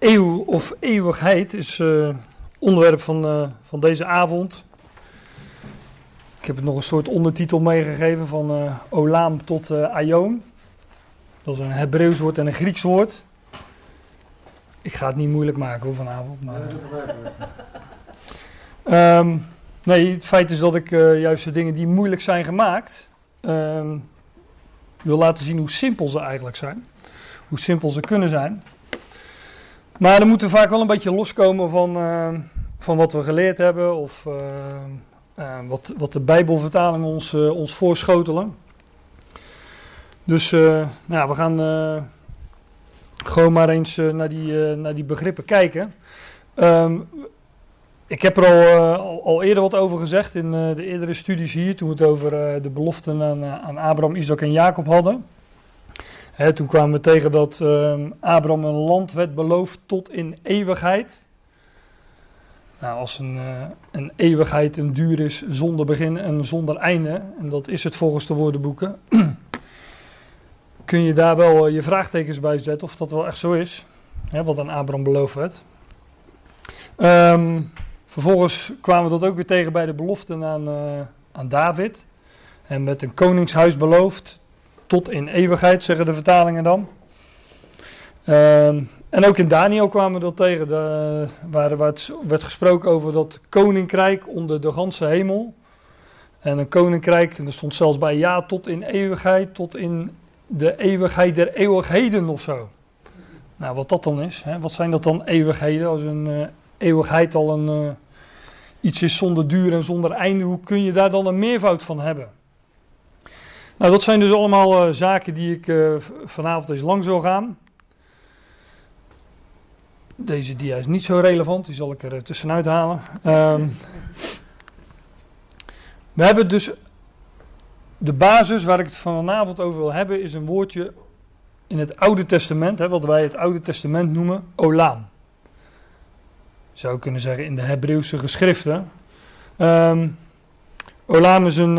Eeuw of eeuwigheid is uh, onderwerp van, uh, van deze avond. Ik heb het nog een soort ondertitel meegegeven van uh, Olaam tot Aion. Dat is een Hebreeuws woord en een Grieks woord. Ik ga het niet moeilijk maken hoor vanavond. Maar, um, nee, het feit is dat ik juist de dingen die moeilijk zijn gemaakt, um, wil laten zien hoe simpel ze eigenlijk zijn. Hoe simpel ze kunnen zijn. Maar dan moeten we vaak wel een beetje loskomen van, uh, van wat we geleerd hebben of uh, uh, wat, wat de Bijbelvertaling ons, ons voorschotelen. Dus nou ja, we gaan gewoon maar eens naar, die, naar die begrippen kijken. Ik heb er al, al, al, eerder wat over gezegd in de eerdere studies hier, toen we het over de beloften aan, aan Abraham, Isaac en Jacob hadden toen kwamen we tegen dat uh, Abraham een land werd beloofd tot in eeuwigheid. Nou, als een, uh, een eeuwigheid een duur is zonder begin en zonder einde, en dat is het volgens de woordenboeken, kun je daar wel je vraagtekens bij zetten of dat wel echt zo is, hè, wat aan Abraham beloofd werd. Um, vervolgens kwamen we dat ook weer tegen bij de beloften aan, uh, aan David. En met een koningshuis beloofd, tot in eeuwigheid, zeggen de vertalingen dan. Ehm, en ook in Daniel kwamen we dat tegen, de, waar, werd gesproken over dat koninkrijk onder de ganse hemel. En een koninkrijk, er stond zelfs bij ja tot in eeuwigheid, tot in de eeuwigheid der eeuwigheden of zo. Nou, wat dat dan is, hè? wat zijn dat dan eeuwigheden? Als een uh, eeuwigheid al een, uh, iets is zonder duur en zonder einde, hoe kun je daar dan een meervoud van hebben? Nou, dat zijn dus allemaal uh, zaken die ik uh, vanavond eens lang zal gaan. Deze dia is niet zo relevant, die zal ik er uh, tussenuit halen. Um, we hebben dus de basis waar ik het vanavond over wil hebben, is een woordje in het Oude Testament, hè, wat wij het Oude Testament noemen Olam. Je zou kunnen zeggen in de Hebreeuwse geschriften. Um, Olam is een,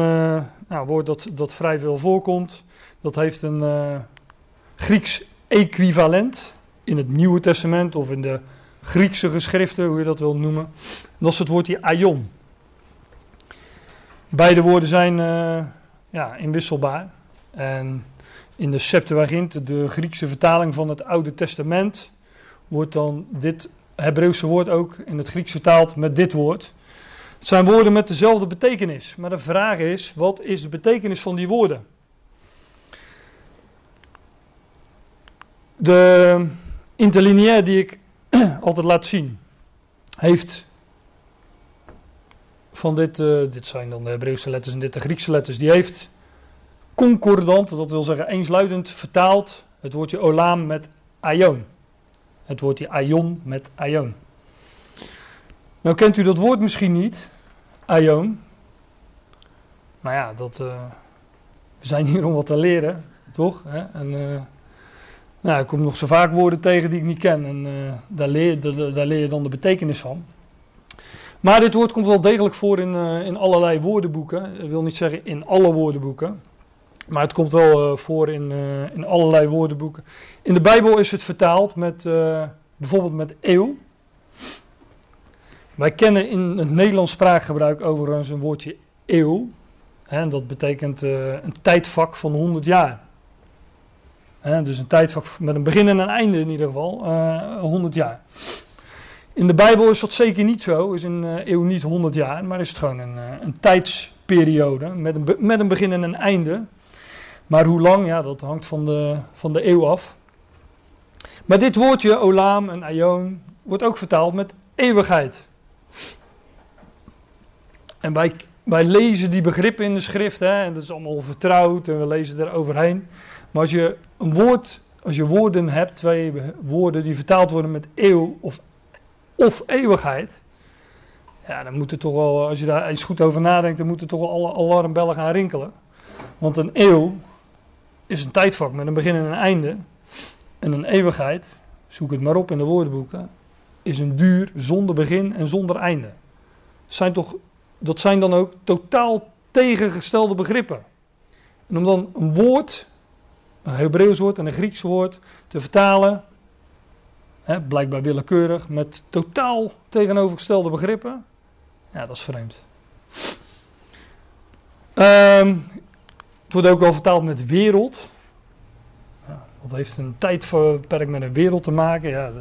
nou, woord dat, dat vrij veel voorkomt. Dat heeft een uh, Grieks equivalent in het Nieuwe Testament of in de Griekse geschriften, hoe je dat wil noemen. dat is het woordje aion. Beide woorden zijn uh, ja, inwisselbaar. En in de Septuagint, de Griekse vertaling van het Oude Testament, wordt dan dit Hebreeuwse woord ook in het Grieks vertaald met dit woord. Het zijn woorden met dezelfde betekenis. Maar de vraag is, wat is de betekenis van die woorden? De interlineair die ik altijd laat zien, heeft van dit, uh, dit zijn dan de Hebreeuwse letters en dit de Griekse letters, die heeft concordant, dat wil zeggen eensluidend, vertaald het woordje olam met aion. Het woordje aion met aion. Nou kent u dat woord misschien niet, aion. Maar ja, dat, uh, we zijn hier om wat te leren, toch? Hè? En uh, nou, ik kom nog zo vaak woorden tegen die ik niet ken. En uh, daar, leer, daar, leer je dan de betekenis van. Maar dit woord komt wel degelijk voor in, in allerlei woordenboeken. Ik wil niet zeggen in alle woordenboeken. Maar het komt wel voor in, in allerlei woordenboeken. In de Bijbel is het vertaald met bijvoorbeeld met eeuw. Wij kennen in het Nederlands spraakgebruik overigens een woordje eeuw. Dat betekent uh, een tijdvak van 100 jaar. Dus een tijdvak met een begin en een einde in ieder geval, uh, eh, 100 jaar. In de Bijbel is dat zeker niet zo, is een uh, eeuw niet 100 jaar, maar is het gewoon een, een tijdsperiode met een, met een begin en een einde. Maar hoe lang, ja, dat hangt van de, van de eeuw af. Maar dit woordje, olam en aion, wordt ook vertaald met eeuwigheid. En wij, wij lezen die begrippen in de schrift, hè, en dat is allemaal vertrouwd en we lezen er overheen. Maar als je een woord, als je woorden hebt, twee woorden die vertaald worden met eeuw of, of eeuwigheid, ja, dan moet er toch wel, als je daar eens goed over nadenkt, dan moeten toch wel alle alarmbellen gaan rinkelen. Want een eeuw is een tijdvak met een begin en een einde. En een eeuwigheid, zoek het maar op in de woordenboeken, is een duur zonder begin en zonder einde. Het zijn toch dat zijn dan ook totaal tegengestelde begrippen. En om dan een woord, een Hebreeuws woord en een Grieks woord, te vertalen Hè, blijkbaar willekeurig, met totaal tegenovergestelde begrippen. Ja, dat is vreemd. Ehm, het wordt ook wel vertaald met wereld. Ja, dat heeft een tijdperk met een wereld te maken. Ja,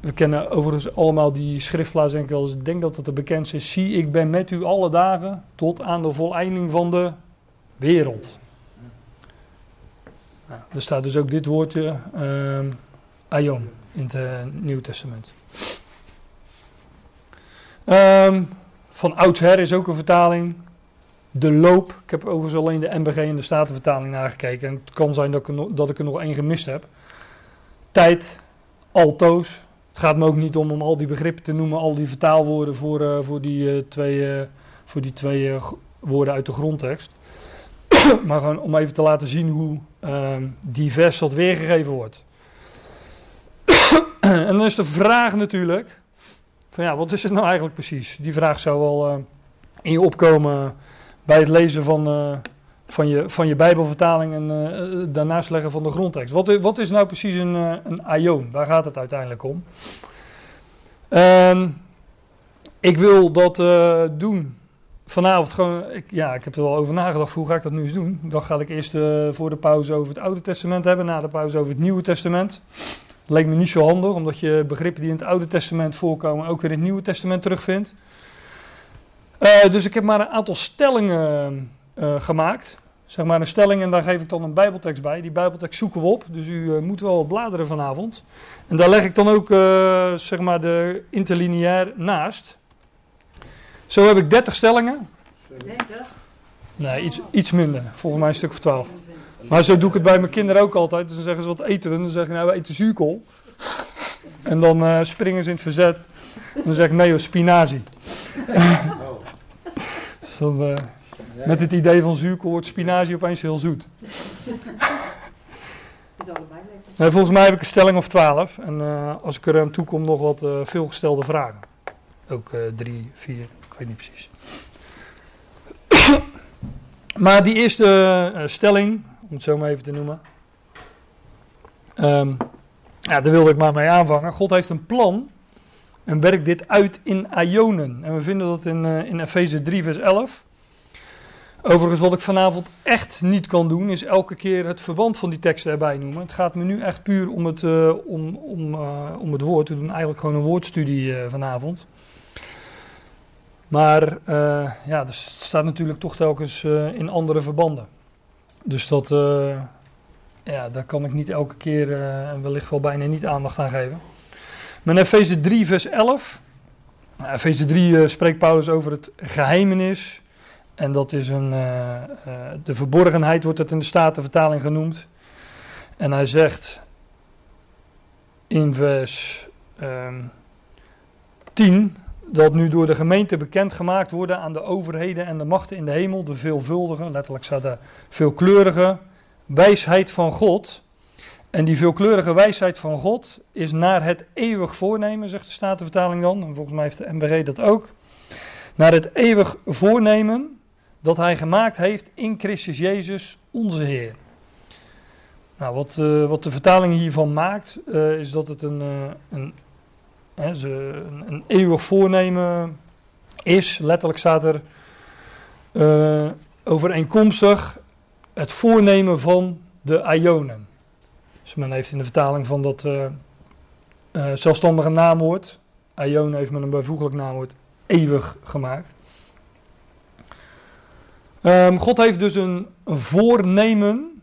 we kennen overigens allemaal die schriftplaats denk ik denk dat het de bekendste is. Zie, ik ben met u alle dagen tot aan de voleinding van de wereld. Nou, er staat dus ook dit woordje, um, aion, in het uh, Nieuw Testament. Um, van oudsher is ook een vertaling. De loop. Ik heb overigens alleen de MBG en de Statenvertaling nagekeken. En het kan zijn dat ik, er nog, dat nog één gemist heb. Tijd, altoos. Het gaat me ook niet om om al die begrippen te noemen, al die vertaalwoorden voor, uh, voor die twee, voor die twee woorden uit de grondtekst. maar gewoon om even te laten zien hoe ehm, divers dat weergegeven wordt. en dan is de vraag natuurlijk, van ja, wat is het nou eigenlijk precies? Die vraag zou wel in je opkomen bij het lezen van, van, je, van je Bijbelvertaling en uh, daarnaast leggen van de grondtekst. Wat, wat is nou precies een, uh, een? Daar gaat het uiteindelijk om. En ik wil dat doen vanavond gewoon. Ik, ja, ik heb er wel over nagedacht. Hoe ga ik dat nu eens doen? Dan ga ik eerst voor de pauze over het Oude Testament hebben, na de pauze over het Nieuwe Testament. Leek me niet zo handig, omdat je begrippen die in het Oude Testament voorkomen ook weer in het Nieuwe Testament terugvindt. Dus ik heb maar een aantal stellingen gemaakt. Zeg maar een stelling en daar geef ik dan een Bijbeltekst bij. Die Bijbeltekst zoeken we op, dus u uh, moet wel bladeren vanavond. En daar leg ik dan ook zeg maar de interlineair naast. Zo heb ik 30 stellingen. 30? Nee, iets, iets minder. Volgens mij een stuk of 12. Maar zo doe ik het bij mijn kinderen ook altijd. Dus dan zeggen ze wat eten we? Dan zeggen nou we eten zuurkool. En dan springen ze in het verzet. En dan zeg ik nee, spinazie. dan, uh, met het idee van zuurkool wordt spinazie opeens heel zoet. nee, volgens mij heb ik een stelling of twaalf. En uh, als ik er aan toe kom, nog wat uh, veelgestelde vragen. Ook drie, vier, ik weet niet precies. maar die eerste stelling, om het zo maar even te noemen. Um, ja, daar wilde ik maar mee aanvangen. God heeft een plan en werkt dit uit in Ionen. En we vinden dat in, uh, in Efeze 3, vers 11. Overigens, wat ik vanavond echt niet kan doen, is elke keer het verband van die teksten erbij noemen. Het gaat me nu echt puur om het, uh, om, om, uh, om het woord. We doen eigenlijk gewoon een woordstudie vanavond. Maar ja, dus het staat natuurlijk toch telkens in andere verbanden. Dus dat, ja, daar kan ik niet elke keer en wellicht wel bijna niet aandacht aan geven. Maar in Efeze 3, vers 11. Nou, Efeze 3 uh, spreekt Paulus over het geheimenis. En dat is een. Uh, uh, de verborgenheid wordt het in de Statenvertaling genoemd. En hij zegt in vers um, ehm, 10 dat nu door de gemeente bekendgemaakt worden aan de overheden en de machten in de hemel, de veelvuldige, letterlijk staat daar veelkleurige wijsheid van God en die veelkleurige wijsheid van God is naar het eeuwig voornemen, zegt de Statenvertaling dan. En volgens mij heeft de MBG dat ook. Naar het eeuwig voornemen dat hij gemaakt heeft in Christus Jezus, onze Heer. Nou, wat, uh, wat de vertaling hiervan maakt, uh, is dat het een, uh, een, een, eeuwig voornemen is. Letterlijk staat er overeenkomstig het voornemen van de Ionen. Dus men heeft in de vertaling van dat zelfstandige naamwoord, Aion heeft men een bijvoeglijk naamwoord, eeuwig gemaakt. Um, God heeft dus een voornemen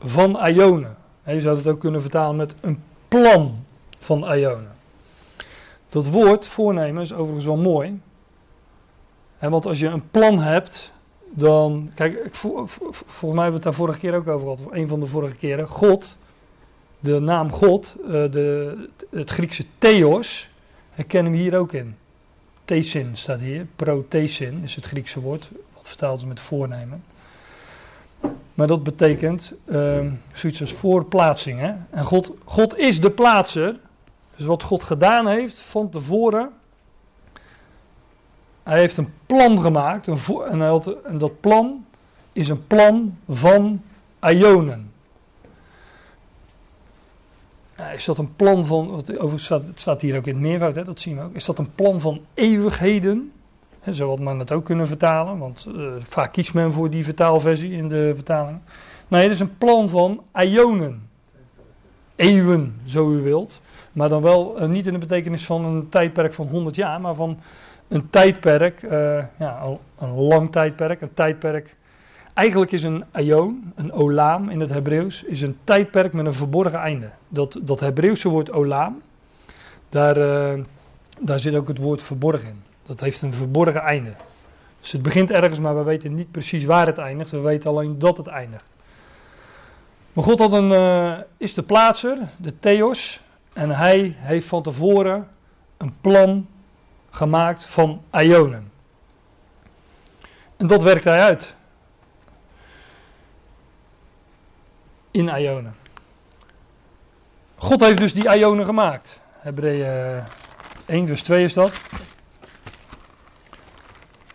van Ionen. Je zou het ook kunnen vertalen met een plan van Ionen. Dat woord voornemen is overigens wel mooi. En want als je een plan hebt, dan, kijk, ik, volgens mij hebben we het daar vorige keer ook over gehad, een van de vorige keren. God, de naam God, uh, de, het Griekse theos, herkennen we hier ook in. Thesin staat hier, pro-thesin is het Griekse woord, wat vertaald is met voornemen. Maar dat betekent uh, zoiets als voorplaatsing. Hè? En God, God is de plaatser. Dus wat God gedaan heeft van tevoren, hij heeft een plan gemaakt een en, en dat plan is een plan van Ionen. Is dat een plan van, wat staat, het staat hier ook in het meervoud, hè, dat zien we ook. Is dat een plan van eeuwigheden? Hè, zo had men het ook kunnen vertalen, want uh, vaak kiest men voor die vertaalversie in de vertaling. Nee, het is een plan van ionen. Eeuwen, zo u wilt. Maar dan wel uh, niet in de betekenis van een tijdperk van 100 jaar, maar van een tijdperk, ja, een lang tijdperk, een tijdperk. Eigenlijk is een aion, een olaam in het Hebreeuws, is een tijdperk met een verborgen einde. Dat, dat Hebreeuwse woord olaam, daar, uh, daar zit ook het woord verborgen in. Dat heeft een verborgen einde. Dus het begint ergens, maar we weten niet precies waar het eindigt. We weten alleen dat het eindigt. Maar God had een, uh, is de plaatser, de Theos. En hij heeft van tevoren een plan gemaakt van ionen. En dat werkt hij uit. In ionen. God heeft dus die ionen gemaakt. Hebreeën 1 vers 2 is dat.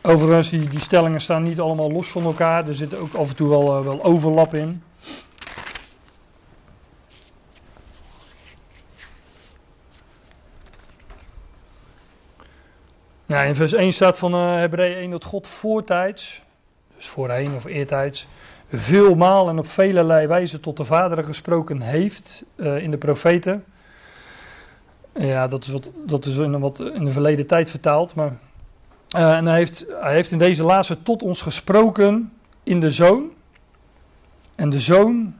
Overigens, die, stellingen staan niet allemaal los van elkaar. Er zit ook af en toe wel, uh, wel overlap in. Nou, in vers 1 staat van uh, Hebreeën 1 dat God voortijds, dus voorheen of eertijds, veelmaal en op velelei wijze tot de vaderen gesproken heeft uh, in de profeten. Ja, dat is, wat, dat is in, wat in de verleden tijd vertaald, maar uh, en hij heeft, hij heeft in deze laatste tot ons gesproken in de zoon. En de zoon,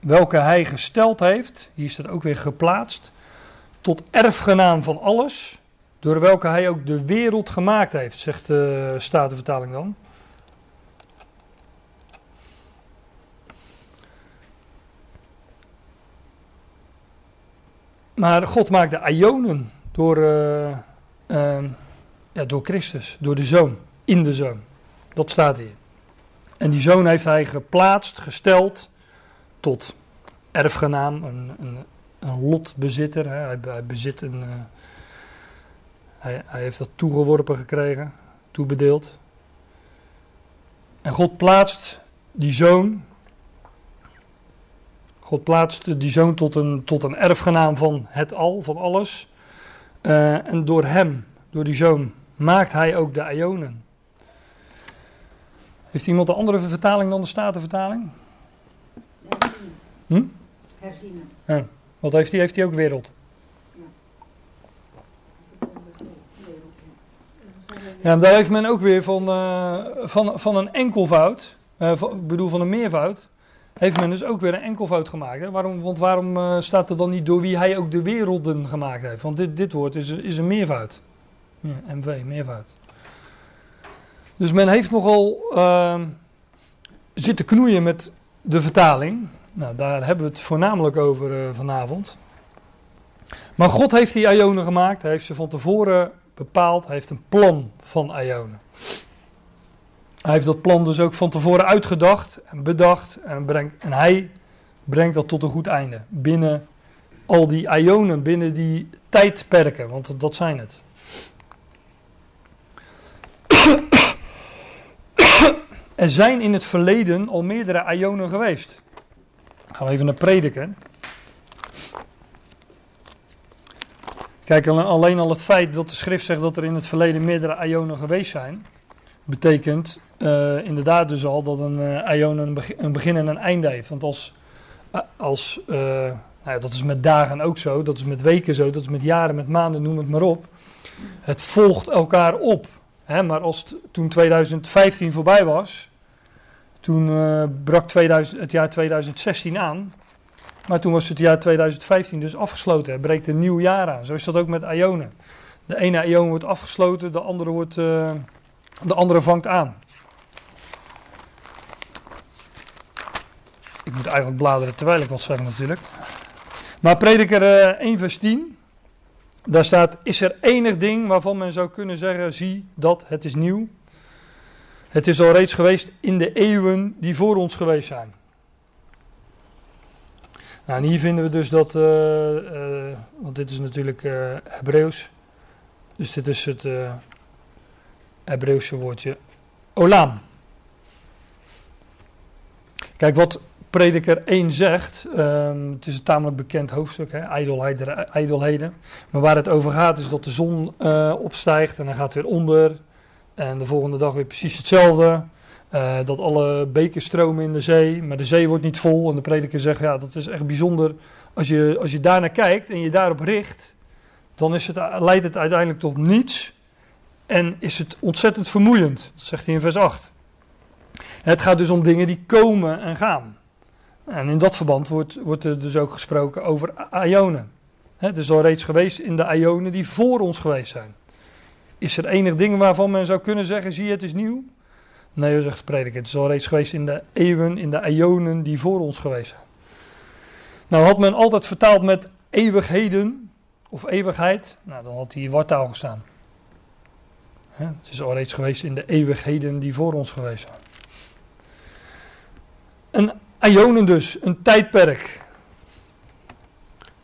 welke hij gesteld heeft, hier staat ook weer geplaatst, tot erfgenaam van alles door welke hij ook de wereld gemaakt heeft, zegt de Statenvertaling dan. Maar God maakt de Ionen door, uh, uh, ja, door Christus, door de Zoon, in de Zoon. Dat staat hier. En die Zoon heeft hij geplaatst, gesteld tot erfgenaam, een, een, een lotbezitter. Hè. Hij, bezit een, uh, hij, hij, heeft dat toegeworpen gekregen, toebedeeld. En God plaatst die zoon. God plaatst die zoon tot een, tot een erfgenaam van het al, van alles. Uh, en door hem, door die zoon, maakt hij ook de Ionen. Heeft iemand een andere vertaling dan de Statenvertaling? Herzienen. Hm? Herzienen. Wat heeft hij? Heeft hij ook wereld? Ja, daar heeft men ook weer van, uh, van, van een enkelvoud, van, ik bedoel van een meervoud, heeft men dus ook weer een enkelvoud gemaakt. Hè? Waarom, want waarom uh, staat er dan niet door wie hij ook de werelden gemaakt heeft? Want dit, dit woord is, is een meervoud. Ja, MV, meervoud. Dus men heeft nogal ehm, zitten knoeien met de vertaling. Nou, daar hebben we het voornamelijk over vanavond. Maar God heeft die Ionen gemaakt. Hij heeft ze van tevoren bepaald. Hij heeft een plan van Ionen. Hij heeft dat plan dus ook van tevoren uitgedacht en bedacht. En, brengt, en hij brengt dat tot een goed einde. Binnen al die Ionen, binnen die tijdperken. Want dat zijn het. Er zijn in het verleden al meerdere Ionen geweest. Gaan we even naar prediken. Kijk, alleen al het feit dat de schrift zegt dat er in het verleden meerdere Ionen geweest zijn, betekent uh, inderdaad dus al dat een uh, een, begin, en een einde heeft. Want als, als nou ja, dat is met dagen ook zo, dat is met weken zo, dat is met jaren, met maanden, noem het maar op. Het volgt elkaar op. Hè? Maar als toen 2015 voorbij was, toen brak 2000, het jaar 2016 aan. Maar toen was het jaar 2015 dus afgesloten. Er breekt een nieuw jaar aan. Zo is dat ook met Ionen. De ene Ion wordt afgesloten, de andere, wordt, de andere vangt aan. Ik moet eigenlijk bladeren terwijl ik wat zeg natuurlijk. Maar prediker uh, 1 vers 10. Daar staat, is er enig ding waarvan men zou kunnen zeggen, zie dat, het is nieuw. Het is al reeds geweest in de eeuwen die voor ons geweest zijn. Nou, en hier vinden we dus dat, uh, uh, want dit is natuurlijk uh, Hebreeuws. Dus dit is het Hebreeuwse woordje olam. Kijk, wat Prediker 1 zegt, ehm, het is een tamelijk bekend hoofdstuk, hè, ijdelheden. Maar waar het over gaat is dat de zon eh, opstijgt en dan gaat weer onder. En de volgende dag weer precies hetzelfde. Eh, dat alle bekers stromen in de zee, maar de zee wordt niet vol. En de prediker zegt, ja, dat is echt bijzonder. Als je, als je daarnaar kijkt en je daarop richt, dan is het, leidt het uiteindelijk tot niets. En is het ontzettend vermoeiend. Zegt hij in vers 8. Het gaat dus om dingen die komen en gaan. En in dat verband wordt, wordt er dus ook gesproken over ionen. Het is al reeds geweest in de ionen die voor ons geweest zijn. Is er enig ding waarvan men zou kunnen zeggen, zie het is nieuw? Nee, zegt de prediker, het is al reeds geweest in de eeuwen, in de ionen die voor ons geweest zijn. Nou had men altijd vertaald met eeuwigheden of eeuwigheid, nou dan had hij wartaal gestaan. Het is al reeds geweest in de eeuwigheden die voor ons geweest zijn. Een ionen dus, een tijdperk.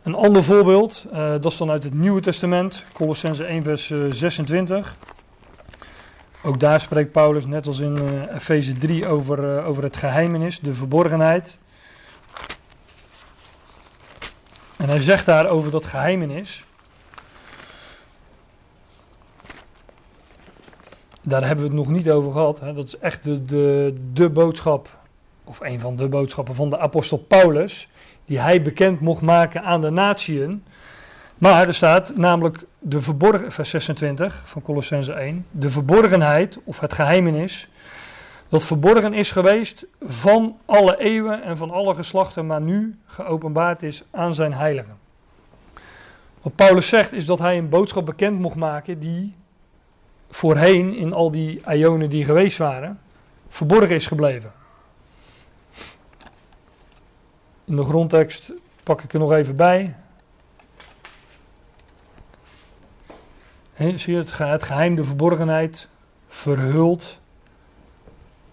Een ander voorbeeld, uh, dat is dan uit het Nieuwe Testament, Colossense 1 vers 26. Eh, Ook daar spreekt Paulus, net als in uh, Efeze 3, over, over het geheimenis, de verborgenheid. En hij zegt daar over dat geheimenis. Daar hebben we het nog niet over gehad. Hè. Dat is echt de, de, de boodschap of een van de boodschappen van de apostel Paulus, die hij bekend mocht maken aan de natieën. Maar er staat namelijk de verborgen, vers 26 van Colossense 1, de verborgenheid of het geheimenis, dat verborgen is geweest van alle eeuwen en van alle geslachten, maar nu geopenbaard is aan zijn heiligen. Wat Paulus zegt is dat hij een boodschap bekend mocht maken die voorheen in al die ionen die geweest waren, verborgen is gebleven. In de grondtekst pak ik er nog even bij. He, zie je het, het geheim, de verborgenheid, verhuld,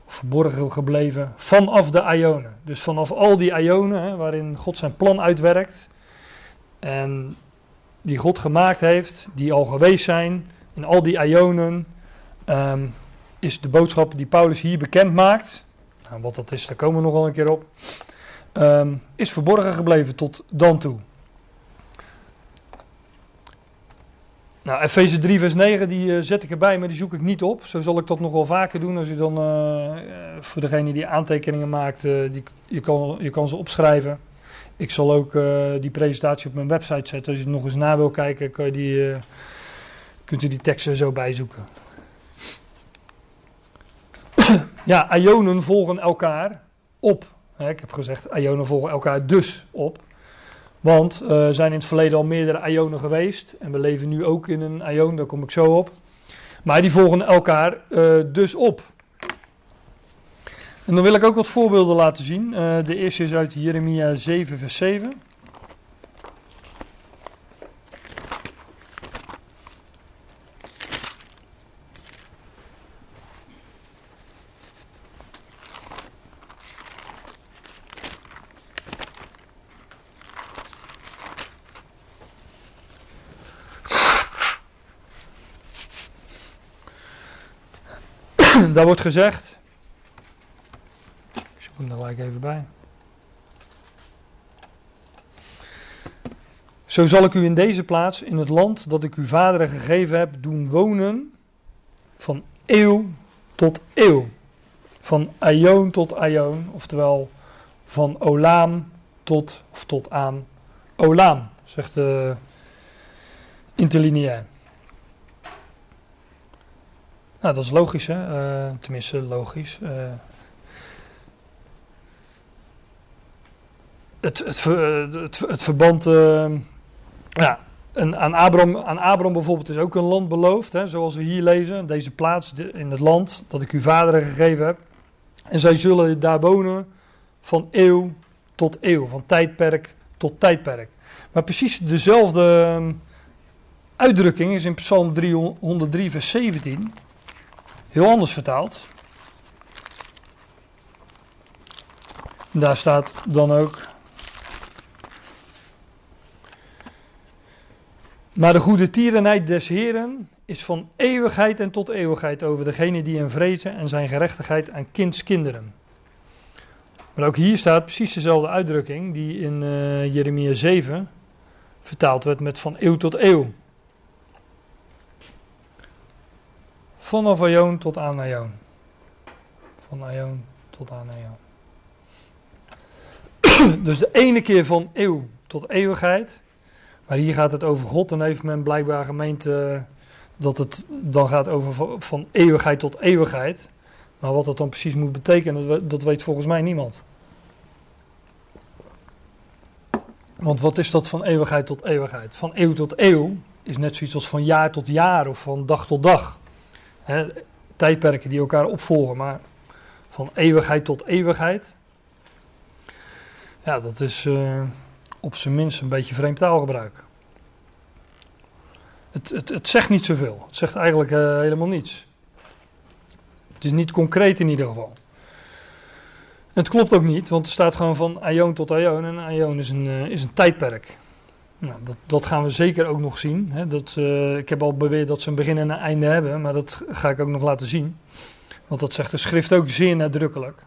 verborgen gebleven, vanaf de Ionen. Dus vanaf al die Ionen, waarin God zijn plan uitwerkt. En die God gemaakt heeft, die al geweest zijn, in al die Ionen, ehm, is de boodschap die Paulus hier bekend maakt. Nou, wat dat is, daar komen we nog wel een keer op. Ehm, is verborgen gebleven tot dan toe. Nou, Efeze 3, vers 9, die uh, zet ik erbij, maar die zoek ik niet op. Zo zal ik dat nog wel vaker doen. Als u dan, uh, voor degene die aantekeningen maakt, die, je, kan, je kan ze opschrijven. Ik zal ook die presentatie op mijn website zetten. Als je nog eens na wil kijken, kan je die, kunt u die teksten zo bijzoeken. ja, ionen volgen elkaar op ik heb gezegd, ionen volgen elkaar dus op. Want er uh, zijn in het verleden al meerdere ionen geweest. En we leven nu ook in een ion, daar kom ik zo op. Maar die volgen elkaar uh, dus op. En dan wil ik ook wat voorbeelden laten zien. Uh, de eerste is uit Jeremia 7, vers 7. daar wordt gezegd. Ik zoek hem er gelijk even bij. Zo zal ik u in deze plaats, in het land dat ik uw vaderen gegeven heb, doen wonen van eeuw tot eeuw. Van aion tot aion, oftewel van olam tot, of tot aan olam, zegt de interlineair. Nou, dat is logisch, hè? Uh, tenminste, logisch. Uh, het, het, het, het, verband. Ja, en aan, Abram, aan Abram bijvoorbeeld is ook een land beloofd, hè, zoals we hier lezen. Deze plaats in het land dat ik uw vaderen gegeven heb. En zij zullen daar wonen van eeuw tot eeuw, van tijdperk tot tijdperk. Maar precies dezelfde ehm, uitdrukking is in Psalm 303, vers 17 heel anders vertaald. Daar staat dan ook. Maar de goede tierenheid des Heren is van eeuwigheid en tot eeuwigheid over degene die hem vrezen en zijn gerechtigheid aan kindskinderen. Maar ook hier staat precies dezelfde uitdrukking die in uh, Jeremia 7 vertaald werd met van eeuw tot eeuw. Vanaf Aion tot aan Aion. Van Aion tot aan Aion. dus de ene keer van eeuw tot eeuwigheid. Maar hier gaat het over God. En heeft men blijkbaar gemeend uh, dat het dan gaat over van eeuwigheid tot eeuwigheid. Maar wat dat dan precies moet betekenen, dat weet volgens mij niemand. Want wat is dat van eeuwigheid tot eeuwigheid? Van eeuw tot eeuw is net zoiets als van jaar tot jaar of van dag tot dag. Tijdperken die elkaar opvolgen, maar van eeuwigheid tot eeuwigheid. Ja, dat is uh, op zijn minst een beetje vreemd taalgebruik. Het, het, het zegt niet zoveel. Het zegt eigenlijk uh, helemaal niets. Het is niet concreet in ieder geval. Het klopt ook niet, want er staat gewoon van aion tot aion en aion is een, uh, is een tijdperk. Nou, dat, dat, gaan we zeker ook nog zien. Hè. Dat, uh, ik heb al beweerd dat ze een begin en een einde hebben, maar dat ga ik ook nog laten zien. Want dat zegt de schrift ook zeer nadrukkelijk.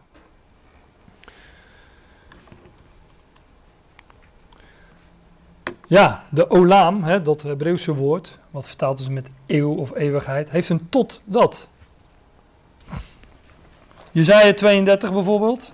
Ja, de olam, hè, dat Hebreeuwse woord, wat vertaald is met eeuw of eeuwigheid, heeft een tot dat. Jezaja 32 bijvoorbeeld.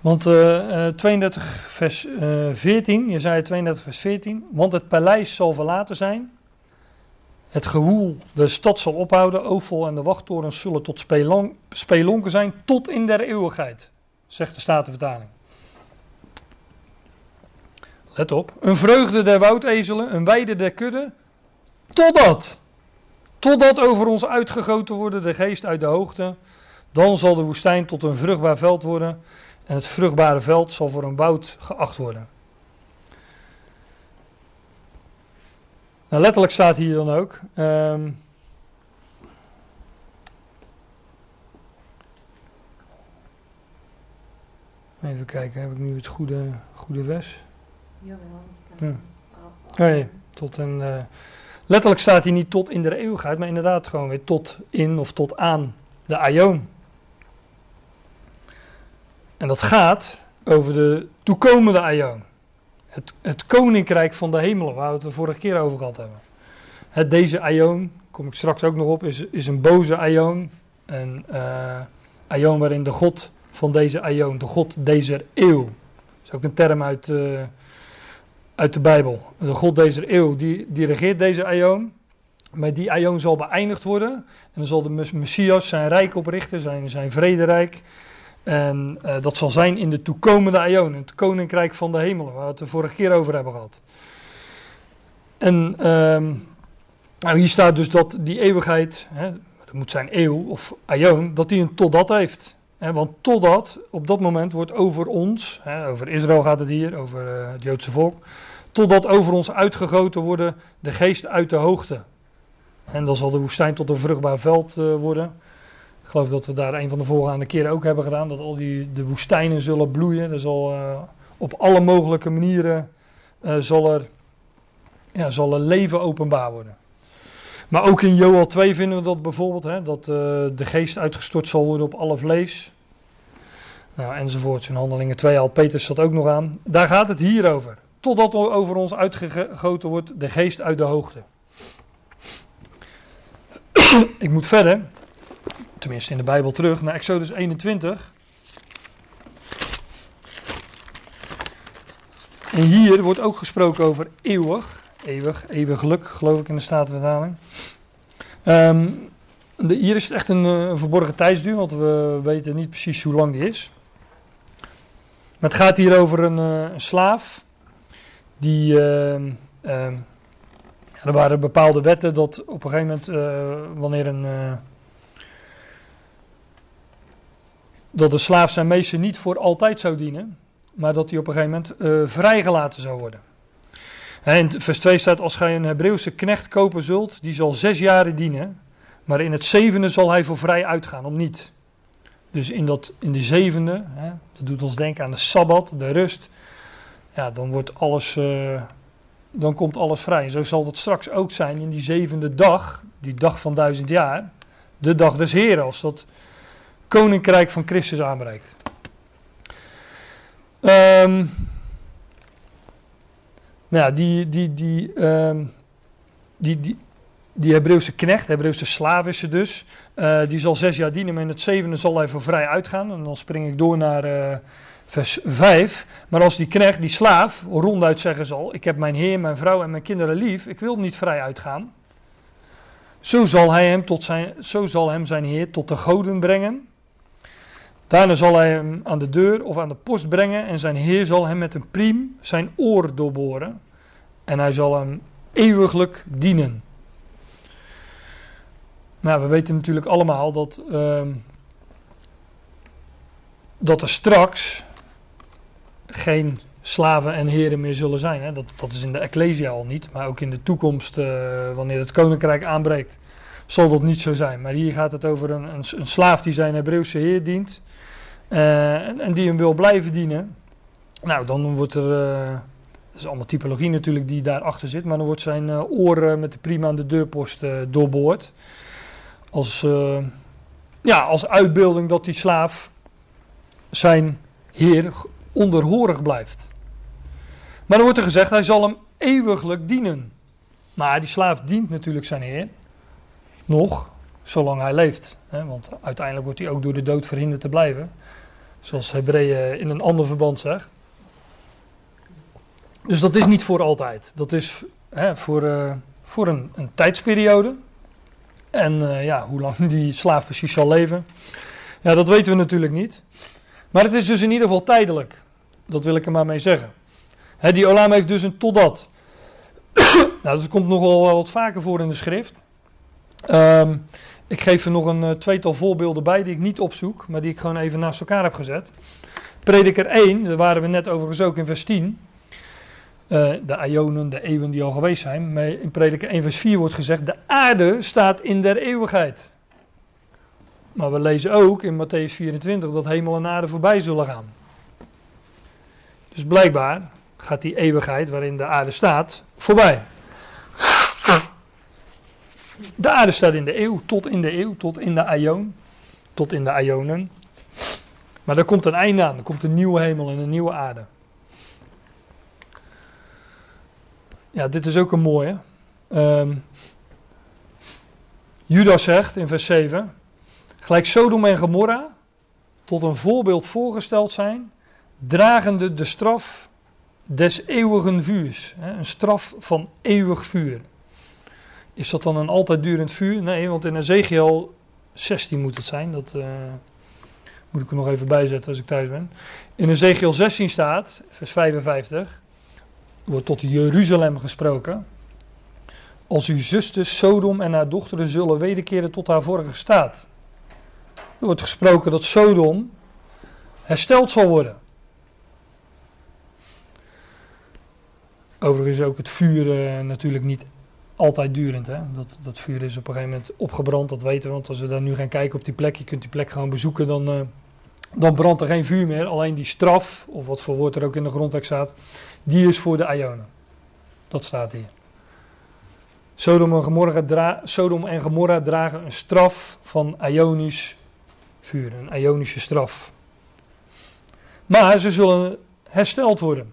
Want uh, 32 vers uh, 14, je zei 32 vers 14, want het paleis zal verlaten zijn, het gewoel de stad zal ophouden, Oval en de wachttorens zullen tot spelon spelonken zijn, tot in der eeuwigheid, zegt de Statenvertaling. Let op, een vreugde der woudezelen, een weide der kudde, totdat, totdat over ons uitgegoten worden de geest uit de hoogte, dan zal de woestijn tot een vruchtbaar veld worden en het vruchtbare veld zal voor een woud geacht worden. Nou, letterlijk staat hier dan ook. Um, even kijken, heb ik nu het goede, goede vers? Jawel. Ja. Nee, tot een, uh, letterlijk staat hier niet tot in de eeuwigheid, maar inderdaad gewoon weer tot in of tot aan de aion. En dat gaat over de toekomende aion. Het, het koninkrijk van de hemelen, waar we het de vorige keer over gehad hebben. Het, deze aion, kom ik straks ook nog op, is, is een boze aion. Een uh, waarin de God van deze aion, de God deze eeuw, dat is ook een term uit, uh, uit de Bijbel. De God deze eeuw, die, die regeert deze aion. Maar die aion zal beëindigd worden. En dan zal de Messias zijn rijk oprichten, zijn, zijn vrederijk. En uh, dat zal zijn in de toekomende aion, het koninkrijk van de hemelen, waar we het de vorige keer over hebben gehad. En uh, nou, hier staat dus dat die eeuwigheid, hè, dat moet zijn eeuw of aion, dat die een totdat heeft. Hè, want totdat, op dat moment wordt over ons, hè, over Israël gaat het hier, over uh, het Joodse volk, totdat over ons uitgegoten worden de geest uit de hoogte. En dan zal de woestijn tot een vruchtbaar veld uh, worden. Geloof dat we daar een van de voorgaande keren ook hebben gedaan. Dat al die de woestijnen zullen bloeien. Er zal uh, op alle mogelijke manieren uh, zal, er, ja, zal er leven openbaar worden. Maar ook in Joel 2 vinden we dat bijvoorbeeld. Hè, dat uh, de geest uitgestort zal worden op alle vlees. Nou, enzovoorts. In handelingen 2 al Petrus zat ook nog aan. Daar gaat het hier over. Totdat er over ons uitgegoten wordt de geest uit de hoogte. Ik moet verder tenminste in de Bijbel terug, naar Exodus 21. En hier wordt ook gesproken over eeuwig, eeuwig, eeuwiglijk, geloof ik in de Statenvertaling. Um, de, hier is het echt een, een, verborgen tijdsduur, want we weten niet precies hoe lang die is. Maar het gaat hier over een, een slaaf, die, uh, uh, er waren bepaalde wetten dat op een gegeven moment, uh, wanneer een dat de slaaf zijn meester niet voor altijd zou dienen, maar dat hij op een gegeven moment uh, vrijgelaten zou worden. En in vers 2 staat, als gij een Hebreeuwse knecht kopen zult, die zal zes jaren dienen, maar in het zevende zal hij voor vrij uitgaan, om niet. Dus in, dat, in de zevende, hè, dat doet ons denken aan de Sabbat, de rust. Ja, dan wordt alles, uh, dan komt alles vrij. En zo zal dat straks ook zijn in die zevende dag, die dag van duizend jaar. De dag des Heren, als dat koninkrijk van Christus aanbreekt. Um, nou ja, die, die, die, um, die, die, die Hebreeuwse knecht, Hebreeuwse slaaf is ze dus, uh, die zal zes jaar dienen, maar in het zevende zal hij voor vrij uitgaan. En dan spring ik door naar uh, vers 5. Maar als die knecht, die slaaf, ronduit zeggen zal: Ik heb mijn heer, mijn vrouw en mijn kinderen lief, ik wil niet vrij uitgaan. Zo zal, hij hem tot zijn, zo zal hem zijn heer tot de goden brengen. Daarna zal hij hem aan de deur of aan de post brengen en zijn heer zal hem met een priem zijn oor doorboren. En hij zal hem eeuwiglijk dienen. Nou, we weten natuurlijk allemaal dat, uh, dat er straks geen slaven en heren meer zullen zijn. Hè. Dat, dat is in de Ecclesia al niet, maar ook in de toekomst, uh, wanneer het koninkrijk aanbreekt, zal dat niet zo zijn. Maar hier gaat het over een, een, een slaaf die zijn Hebreeuwse heer dient en, en, die hem wil blijven dienen. Nou, dan wordt er, uh, dat is allemaal typologie natuurlijk die daarachter zit, maar dan wordt zijn uh, oor met de prima aan de deurpost doorboord. Als, ja, als uitbeelding dat die slaaf zijn heer onderhorig blijft. Maar dan wordt er gezegd, hij zal hem eeuwiglijk dienen. Maar die slaaf dient natuurlijk zijn heer nog, zolang hij leeft. Hè? Want uiteindelijk wordt hij ook door de dood verhinderd te blijven. Zoals Hebreeën in een ander verband zegt. Dus dat is niet voor altijd. Dat is hè, voor, uh, voor een, een, tijdsperiode. En uh, ja, hoe lang die slaaf precies zal leven, ja, dat weten we natuurlijk niet. Maar het is dus in ieder geval tijdelijk. Dat wil ik er maar mee zeggen. Hè, die olam heeft dus een totdat. nou, dat komt nogal wat vaker voor in de schrift. Um, ik geef er nog een uh, tweetal voorbeelden bij die ik niet opzoek, maar die ik gewoon even naast elkaar heb gezet. Prediker 1, daar waren we net overigens ook in vers 10. Uh, de Ionen, de eeuwen die al geweest zijn. In Prediker 1 vers 4 wordt gezegd, de aarde staat in der eeuwigheid. Maar we lezen ook in Matthäus 24 dat hemel en aarde voorbij zullen gaan. Dus blijkbaar gaat die eeuwigheid waarin de aarde staat voorbij. De aarde staat in de eeuw, tot in de eeuw, tot in de aion, tot in de ionen. Maar er komt een einde aan, er komt een nieuwe hemel en een nieuwe aarde. Ja, dit is ook een mooie. Um, Judas zegt in vers 7: Gelijk Sodom en Gomorra tot een voorbeeld voorgesteld zijn, dragende de straf des eeuwigen vuurs. Een straf van eeuwig vuur. Is dat dan een altijd durend vuur? Nee, want in Ezekiel 16 moet het zijn. Dat uh, moet ik er nog even bijzetten als ik thuis ben. In Ezekiel 16 staat, vers 55, wordt tot Jeruzalem gesproken. Als uw zuster Sodom en haar dochteren zullen wederkeren tot haar vorige staat. Er wordt gesproken dat Sodom hersteld zal worden. Overigens is ook het vuur uh, natuurlijk niet altijd durend. Hè? Dat, dat vuur is op een gegeven moment opgebrand, dat weten we. Want als we daar nu gaan kijken op die plek, je kunt die plek gewoon bezoeken, dan, uh, dan brandt er geen vuur meer. Alleen die straf, of wat voor woord er ook in de grondtekst staat, die is voor de Ionen. Dat staat hier. Sodom en, Gomorra Sodom en Gomorra dragen een straf van Ionisch vuur, een Ionische straf. Maar ze zullen hersteld worden.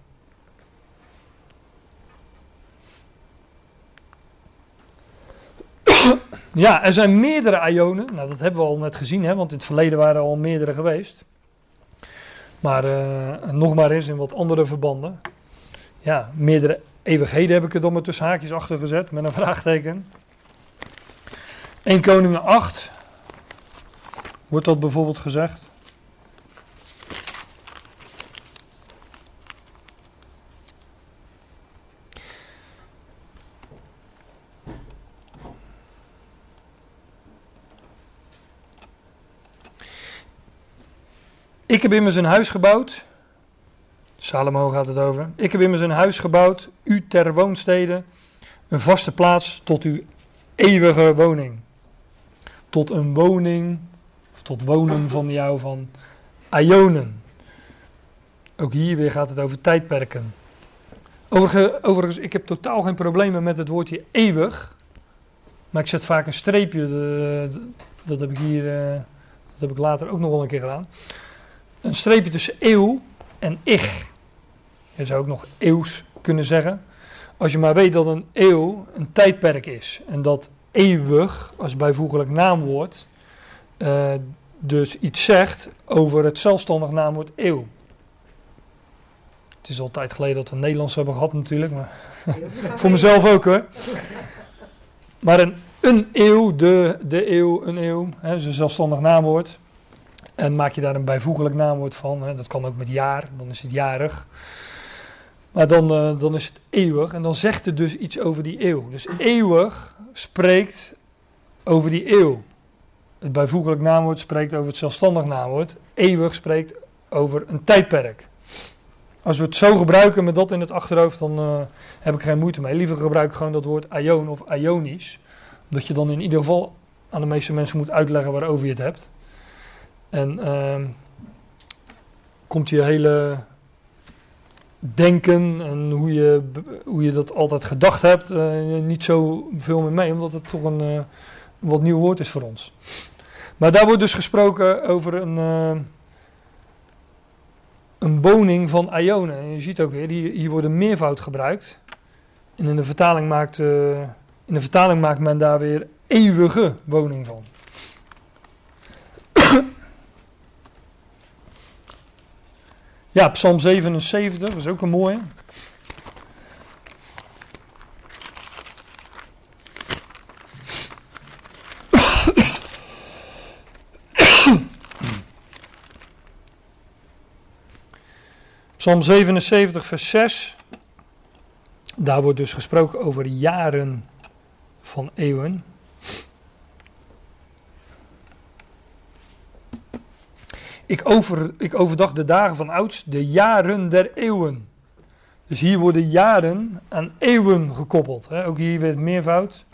Ja, er zijn meerdere ionen. Nou, dat hebben we al net gezien, hè, want in het verleden waren er al meerdere geweest. Maar uh, nog maar eens in wat andere verbanden. Ja, meerdere eeuwigheden heb ik er dan maar tussen haakjes achter gezet met een vraagteken. 1 Koningen 8 wordt dat bijvoorbeeld gezegd. Ik heb immers een huis gebouwd. Salomo gaat het over. Ik heb immers een huis gebouwd, u ter woonstede, een vaste plaats tot uw eeuwige woning. Tot een woning, of tot wonen van jou van Ionen. Ook hier weer gaat het over tijdperken. Overigens, overigens, ik heb totaal geen problemen met het woordje eeuwig. Maar ik zet vaak een streepje. Dat heb ik hier. Uh, dat heb ik later ook nog wel een keer gedaan. Een streepje tussen eeuw en ich. Je zou ook nog eeuws kunnen zeggen. Als je maar weet dat een eeuw een tijdperk is. En dat eeuwig als bijvoeglijk naamwoord. Uh, dus iets zegt over het zelfstandig naamwoord eeuw. Het is al tijd geleden dat we Nederlands hebben gehad natuurlijk, maar voor mezelf ook hoor. Maar een, een eeuw, de, de eeuw, een eeuw, hè, is een zelfstandig naamwoord. En maak je daar een bijvoeglijk naamwoord van, hè, dat kan ook met jaar, dan is het jarig. Maar dan, uh, dan is het eeuwig en dan zegt het dus iets over die eeuw. Dus eeuwig spreekt over die eeuw. Het bijvoeglijk naamwoord spreekt over het zelfstandig naamwoord. Eeuwig spreekt over een tijdperk. Als we het zo gebruiken met dat in het achterhoofd, dan uh, heb ik geen moeite mee. Liever gebruik ik gewoon dat woord aion of ionisch. Omdat je dan in ieder geval aan de meeste mensen moet uitleggen waarover je het hebt. En uh, komt je hele denken en hoe je, hoe je dat altijd gedacht hebt uh, niet zo veel meer mee. Omdat het toch een, uh, wat nieuw woord is voor ons. Maar daar wordt dus gesproken over een een woning van ionen. En je ziet ook weer, hier, hier wordt meervoud gebruikt. En in de, vertaling maakt, in de vertaling maakt men daar weer eeuwige woning van. Ja, Psalm 77, dat is ook een mooie. Psalm 77, vers 6. Daar wordt dus gesproken over jaren van eeuwen. Ik, over, ik de dagen van ouds, de jaren der eeuwen. Dus hier worden jaren aan eeuwen gekoppeld. Hè? Ook hier weer meervoud.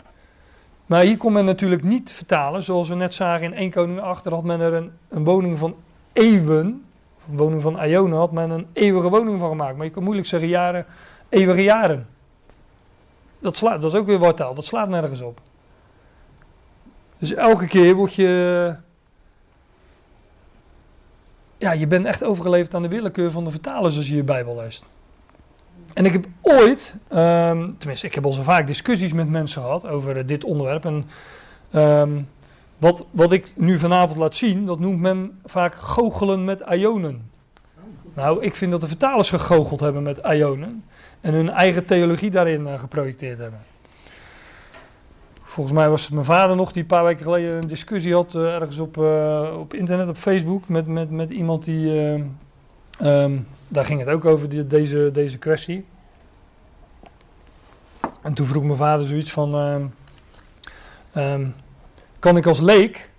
Maar hier kon men natuurlijk niet vertalen, zoals we net zagen in 1 Koning 8, had men er een, een woning van eeuwen een woning van Iona had men een eeuwige woning van gemaakt. Maar je kan moeilijk zeggen jaren, eeuwige jaren. Dat, slaat, dat is ook weer wartaal, dat slaat nergens op. Dus elke keer word je. Ja, je bent echt overgeleverd aan de willekeur van de vertalers als je je Bijbel leest. En ik heb ooit, um, tenminste, ik heb al zo vaak discussies met mensen gehad over dit onderwerp. En um, wat, wat ik nu vanavond laat zien, dat noemt men vaak goochelen met ionen. Nou, ik vind dat de vertalers gegoocheld hebben met ionen en hun eigen theologie daarin uh, geprojecteerd hebben. Volgens mij was het mijn vader nog die een paar weken geleden een discussie had uh, ergens op, uh, op internet, op Facebook, met, met, met iemand die. Um, daar ging het ook over die, deze, deze kwestie. En toen vroeg mijn vader zoiets van. Um, kan ik als leek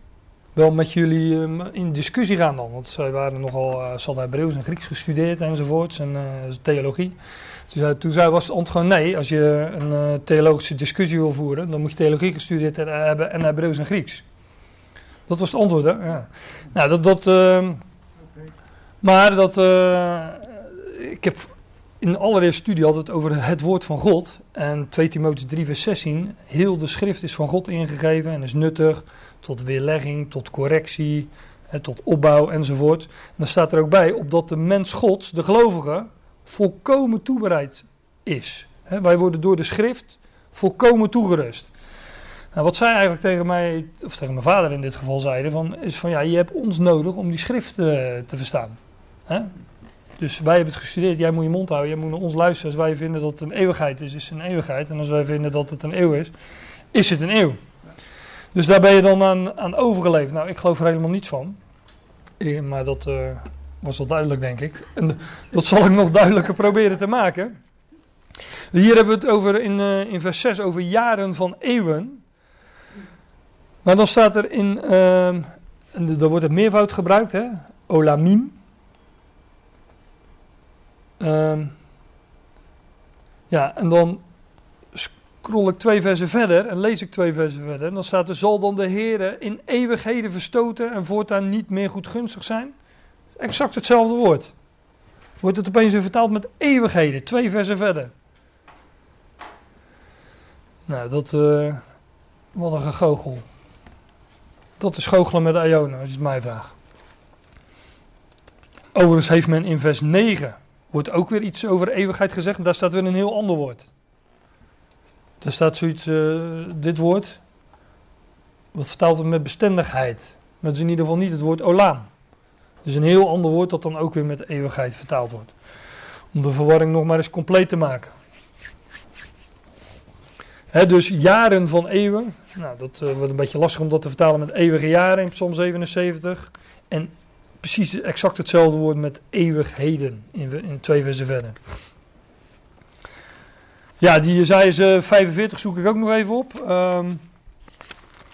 wel met jullie in discussie gaan dan. Want zij waren nogal, ze hadden Hebreeuws en Grieks gestudeerd enzovoorts, en uh, theologie. Dus, toen zei, was het antwoord nee, als je een uh, theologische discussie wil voeren, dan moet je theologie gestudeerd hebben en Hebreeuws en Grieks. Dat was het antwoord, hè? Nou, dat, dat uh, maar dat, ik heb in de allereerste studie het over het woord van God. En 2 Timotheüs 3 vers 16. Heel de schrift is van God ingegeven en is nuttig tot weerlegging, tot correctie, tot opbouw enzovoort. En dan staat er ook bij, opdat de mens Gods, de gelovige, volkomen toebereid is. wij worden door de schrift volkomen toegerust. Nou, wat zij eigenlijk tegen mij, of tegen mijn vader in dit geval zeiden, van, is van ja, je hebt ons nodig om die schrift uh, te verstaan. Dus wij hebben het gestudeerd, jij moet je mond houden, jij moet naar ons luisteren. Als wij vinden dat het een eeuwigheid is, is het een eeuwigheid. En als wij vinden dat het een eeuw is, is het een eeuw. Dus daar ben je dan aan, aan overgeleefd. Nou, ik geloof er helemaal niets van. Eh, maar dat uh, was wel duidelijk, denk ik. En dat zal ik nog duidelijker proberen te maken. Hier hebben we het over in, uh, in vers 6 over jaren van eeuwen. Maar dan staat er in, uh, en daar wordt het meervoud gebruikt, hè? Olamim. Um, ja, en dan scroll ik twee versen verder en lees ik twee versen verder. En dan staat er, zal dan de Heer in eeuwigheden verstoten en voortaan niet meer goedgunstig zijn? Exact hetzelfde woord. Wordt het opeens weer vertaald met eeuwigheden, twee versen verder. Nou, dat, uh, wat een gegoochel. Dat is goochelen met Iona, als je het mij vraagt. Overigens heeft men in vers 9, wordt ook weer iets over eeuwigheid gezegd, daar staat weer een heel ander woord. Daar staat zoiets, uh, dit woord, wat vertaalt het met bestendigheid. Maar het is in ieder geval niet het woord olaan. Dus een heel ander woord dat dan ook weer met eeuwigheid vertaald wordt. Om de verwarring nog maar eens compleet te maken. dus jaren van eeuwen. Nou, dat uh, wordt een beetje lastig om dat te vertalen met eeuwige jaren in Psalm 77. En precies exact hetzelfde woord met eeuwigheden in, in twee versen verder. Ja, die Jezaja 45 zoek ik ook nog even op. Um,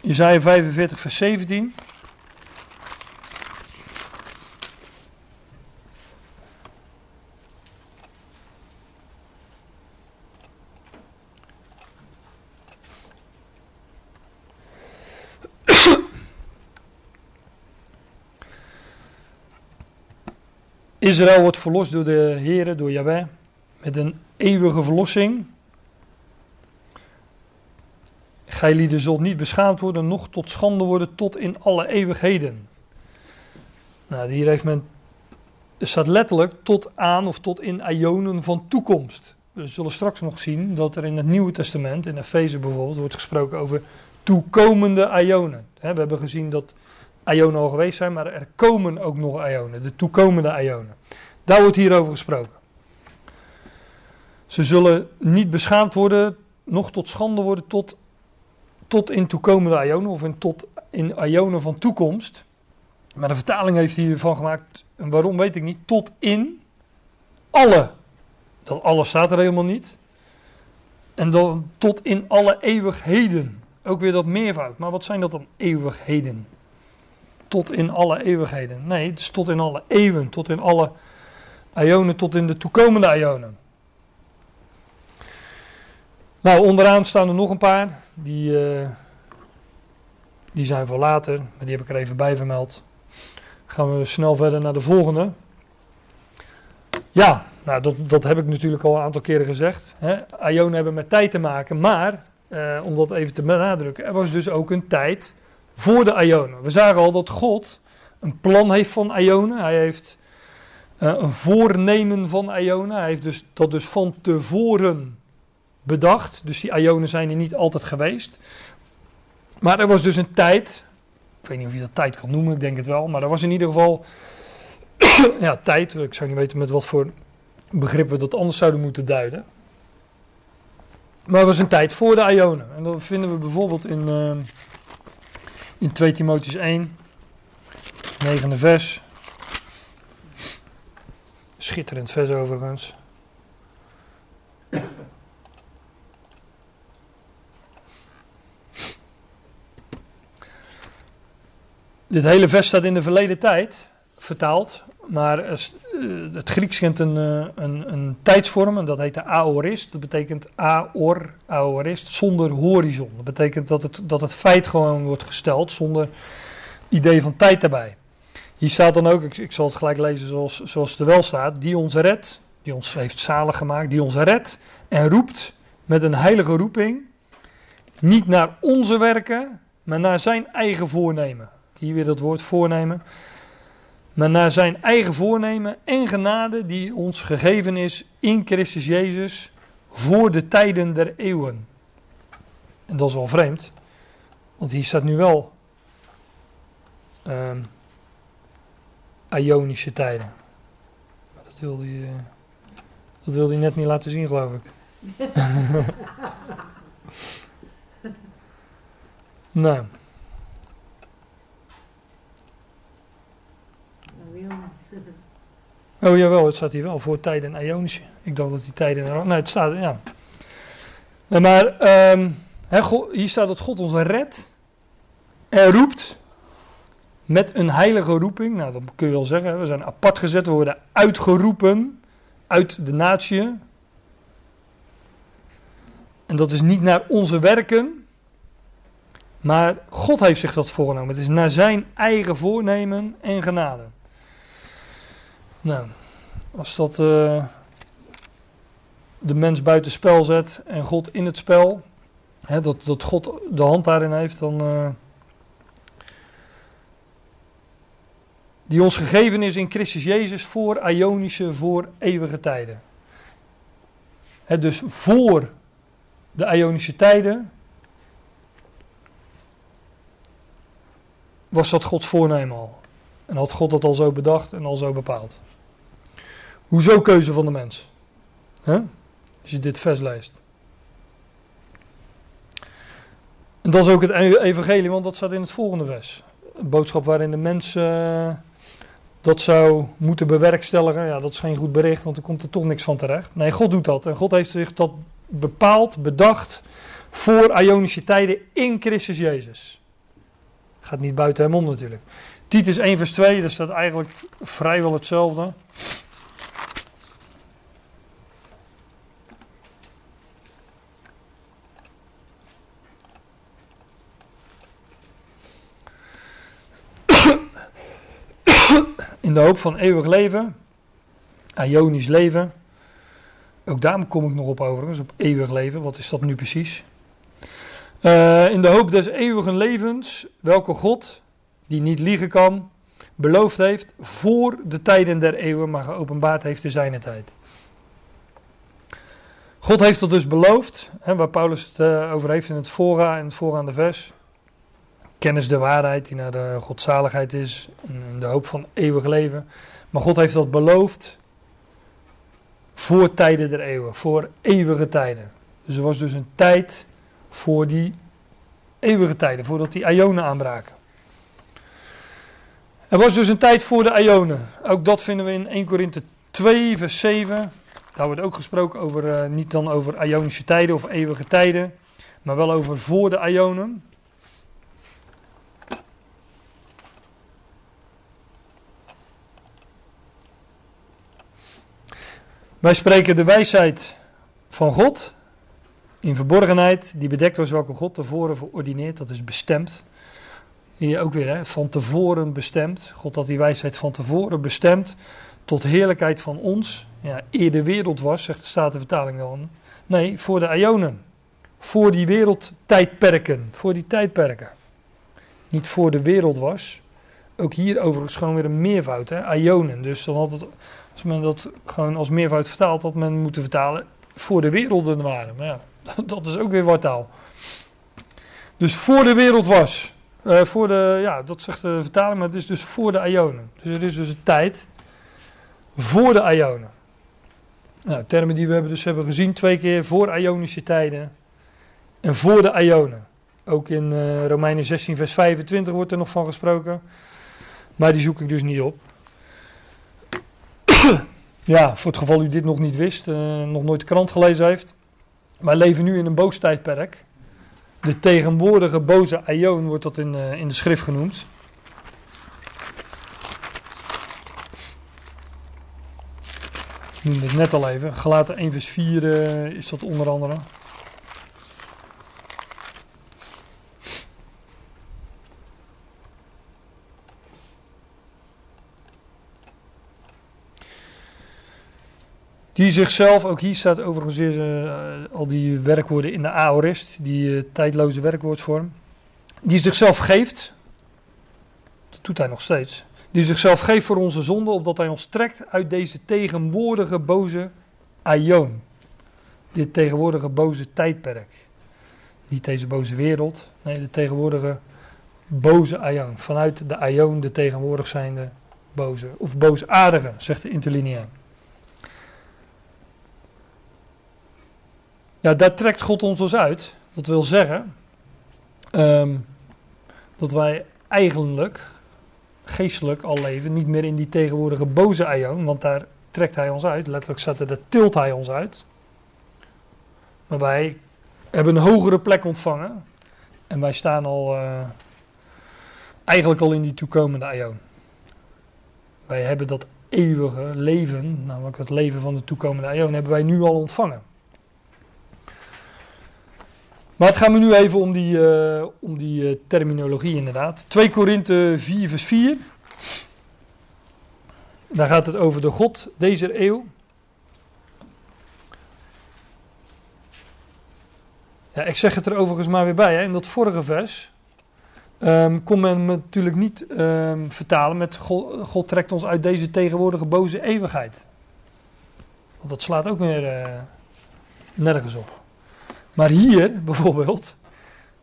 Jezaja 45 vers 17. Israël wordt verlost door de Heer, door Yahweh, met een eeuwige verlossing. Gij lieden zult niet beschaamd worden, noch tot schande worden, tot in alle eeuwigheden. Nou, hier heeft men, staat letterlijk tot aan of tot in ionen van toekomst. We zullen straks nog zien dat er in het Nieuwe Testament, in Efeze bijvoorbeeld, wordt gesproken over toekomende ionen. We hebben gezien dat ionen al geweest zijn, maar er komen ook nog ionen, de toekomende ionen. Daar wordt hier over gesproken. Ze zullen niet beschaamd worden, nog tot schande worden, tot, tot in toekomende ionen of in, tot in ionen van toekomst. Maar de vertaling heeft hiervan gemaakt, en waarom weet ik niet, tot in alle. Dat alles staat er helemaal niet. En dan tot in alle eeuwigheden. Ook weer dat meervoud. Maar wat zijn dat dan eeuwigheden? Tot in alle eeuwigheden. Nee, het is tot in alle eeuwen, tot in alle ionen, tot in de toekomende ionen. Nou, onderaan staan er nog een paar. Die, uh, die zijn voor later, maar die heb ik er even bij vermeld. Gaan we snel verder naar de volgende. Ja, nou, dat, dat heb ik natuurlijk al een aantal keren gezegd. Hè. Ionen hebben met tijd te maken, maar uh, om dat even te benadrukken, er was dus ook een tijd voor de Ionen. We zagen al dat God een plan heeft van Ionen. Hij heeft uh, een voornemen van Ionen. Hij heeft dus, dat dus van tevoren bedacht. Dus die Ionen zijn er niet altijd geweest. Maar er was dus een tijd. Ik weet niet of je dat tijd kan noemen, ik denk het wel. Maar er was in ieder geval ja, tijd. Ik zou niet weten met wat voor begrip we dat anders zouden moeten duiden. Maar er was een tijd voor de Ionen. En dat vinden we bijvoorbeeld in. Uh, in 2 Timotheus 1, negende vers. Schitterend vers overigens. Dit hele vers staat in de verleden tijd vertaald, maar eh, het Grieks kent een, eh, een, een tijdsvorm en dat heet de aorist. Dat betekent aor, aorist, zonder horizon. Dat betekent dat het, dat het feit gewoon wordt gesteld zonder idee van tijd daarbij. Hier staat dan ook, ik, zal het gelijk lezen zoals, zoals het er wel staat, die ons redt, die ons heeft zalig gemaakt, die ons redt en roept met een heilige roeping, niet naar onze werken, maar naar zijn eigen voornemen. Hier weer dat woord voornemen maar naar zijn eigen voornemen en genade die ons gegeven is in Christus Jezus voor de tijden der eeuwen. En dat is wel vreemd, want hier staat nu wel um, Ionische tijden. Maar dat wilde, je, dat wilde je net niet laten zien, geloof ik. nou. Oh jawel, het staat hier wel voor tijden en Ionische. Ik dacht dat die tijden. Nee, het staat, ja. Maar um, hier staat dat God ons redt en roept met een heilige roeping. Nou, dat kun je wel zeggen. We zijn apart gezet, we worden uitgeroepen uit de natie. En dat is niet naar onze werken, maar God heeft zich dat voorgenomen. Het is naar zijn eigen voornemen en genade. Nou, als dat uh, de mens buiten spel zet en God in het spel, hè, dat, dat God de hand daarin heeft, dan. Uh, die ons gegeven is in Christus Jezus voor Ionische, voor eeuwige tijden. He, dus voor de Ionische tijden was dat Gods voornemen al. En had God dat al zo bedacht en al zo bepaald. Hoezo keuze van de mens? Als je dit vers leest. En dat is ook het e- evangelie, want dat staat in het volgende vers. Een boodschap waarin de mens uh, dat zou moeten bewerkstelligen. Ja, dat is geen goed bericht, want er komt er toch niks van terecht. Nee, God doet dat. En God heeft zich dat bepaald, bedacht voor Ionische tijden in Christus Jezus. Gaat niet buiten hem om natuurlijk. Titus 1 vers 2, daar staat eigenlijk vrijwel hetzelfde. In de hoop van eeuwig leven, Ionisch leven. Ook daar kom ik nog op overigens, op eeuwig leven. Wat is dat nu precies? Uh, in de hoop des eeuwigen levens, welke God, die niet liegen kan, beloofd heeft voor de tijden der eeuwen, maar geopenbaard heeft in zijn tijd. God heeft dat dus beloofd, hè, waar Paulus het uh, over heeft in het voorgaan en het voorgaande vers. Kennis de waarheid die naar de godzaligheid is en de hoop van eeuwig leven. Maar God heeft dat beloofd voor tijden der eeuwen, voor eeuwige tijden. Dus er was dus een tijd voor die eeuwige tijden, voordat die Ionen aanbraken. Er was dus een tijd voor de Ionen. Ook dat vinden we in 1 Korinthe 2, vers 7. Daar wordt ook gesproken over, uh, niet dan over Ionische tijden of eeuwige tijden, maar wel over voor de Ionen. Wij spreken de wijsheid van God in verborgenheid, die bedekt was welke God tevoren verordineerd, dat is bestemd. Hier ook weer, hè, van tevoren bestemd. God had die wijsheid van tevoren bestemd tot heerlijkheid van ons. Ja, eer de wereld was, zegt de Statenvertaling dan. Nee, voor de Ionen. Voor die wereldtijdperken. Voor die tijdperken. Niet voor de wereld was. Ook hier overigens gewoon weer een meervoud, hè, Ionen. Dus dan had het als men dat gewoon als meervoud vertaalt, had men moeten vertalen voor de werelden waren. Maar ja, dat is ook weer wartaal. Dus voor de wereld was. Uh, voor de, ja, dat zegt de vertaling, maar het is dus voor de Ionen. Dus er is dus een tijd voor de Ionen. Nou, termen die we hebben dus hebben gezien twee keer voor Ionische tijden en voor de Ionen. Ook in uh, Romeinen 16 vers 25 wordt er nog van gesproken. Maar die zoek ik dus niet op. Ja, voor het geval u dit nog niet wist, uh, nog nooit de krant gelezen heeft. Wij leven nu in een boos tijdperk. De tegenwoordige boze Aion wordt dat in, uh, in de schrift genoemd. Ik noemde het net al even. Gelaten 1 vers 4 uh, is dat onder andere. Die zichzelf, ook hier staat overigens uh, al die werkwoorden in de aorist, die uh, tijdloze werkwoordsvorm. Die zichzelf geeft, dat doet hij nog steeds. Die zichzelf geeft voor onze zonde, opdat hij ons trekt uit deze tegenwoordige boze aion. Dit tegenwoordige boze tijdperk. Niet deze boze wereld, nee, de tegenwoordige boze aion. Vanuit de aion, de tegenwoordig zijnde boze, of boosaardige, zegt de interlineaan. Ja, daar trekt God ons dus uit. Dat wil zeggen um, dat wij eigenlijk geestelijk al leven, niet meer in die tegenwoordige boze aion, want daar trekt hij ons uit. Letterlijk staat er, daar tilt hij ons uit. Maar wij hebben een hogere plek ontvangen en wij staan al uh, eigenlijk al in die toekomende aion. Wij hebben dat eeuwige leven, namelijk het leven van de toekomende aion, hebben wij nu al ontvangen. Maar het gaat me nu even om die, uh, om die uh, terminologie inderdaad. 2 Korinthe 4 vers 4. Daar gaat het over de God deze eeuw. Ja, ik zeg het er overigens maar weer bij. Hè. In dat vorige vers um, kon men natuurlijk niet um, vertalen met God, trekt ons uit deze tegenwoordige boze eeuwigheid. Want dat slaat ook weer uh, nergens op. Maar hier bijvoorbeeld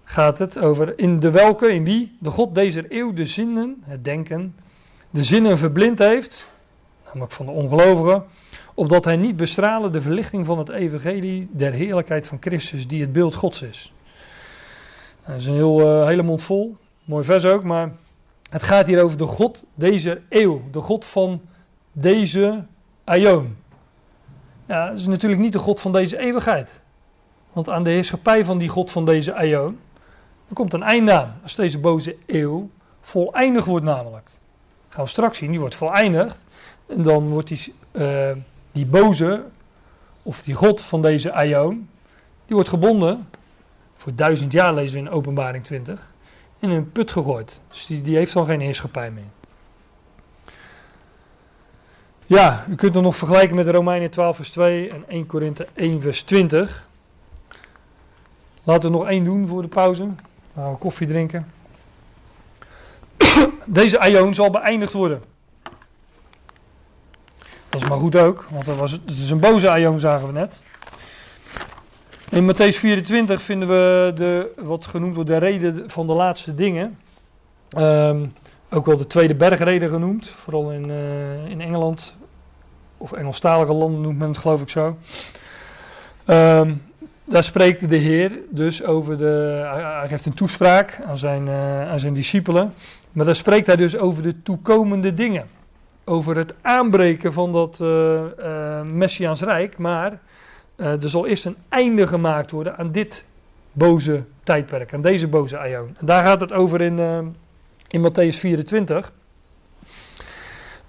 gaat het over in de welke, in wie de God deze eeuw de zinnen, het denken, de zinnen verblind heeft, namelijk van de ongelovigen, opdat hij niet bestralen de verlichting van het evangelie der heerlijkheid van Christus, die het beeld Gods is. Dat is een heel, uh, hele vol, mooi vers ook, maar het gaat hier over de God deze eeuw, de God van deze aion. Ja, dat is natuurlijk niet de God van deze eeuwigheid. Want aan de heerschappij van die God van deze aion, er komt een einde aan. Als deze boze eeuw voleindigd wordt namelijk. gaan we straks zien, die wordt voleindigd. En dan wordt die, uh, die boze, of die God van deze aion, die wordt gebonden, voor duizend jaar lezen we in openbaring 20, in een put gegooid. Dus die, die heeft dan geen heerschappij meer. Ja, u kunt het nog vergelijken met Romeinen 12 vers 2 en 1 Korinthe 1 vers 20. Laten we nog één doen voor de pauze. Dan gaan we koffie drinken. Deze aion zal beëindigd worden. Dat is maar goed ook, want dat was, het is een boze aion, zagen we net. In Matthäus 24 vinden we de, wat genoemd wordt de reden van de laatste dingen. Um, ook wel de tweede bergreden genoemd, vooral in, uh, in Engeland. Of Engelstalige landen noemt men het geloof ik zo. Um, daar spreekt de Heer dus over de. Hij geeft een toespraak aan zijn, uh, aan zijn discipelen. Maar daar spreekt hij dus over de toekomende dingen. Over het aanbreken van dat uh, Messiaans Rijk. Maar er zal eerst een einde gemaakt worden aan dit boze tijdperk. Aan deze boze aion. En daar gaat het over in, in Matthäus 24.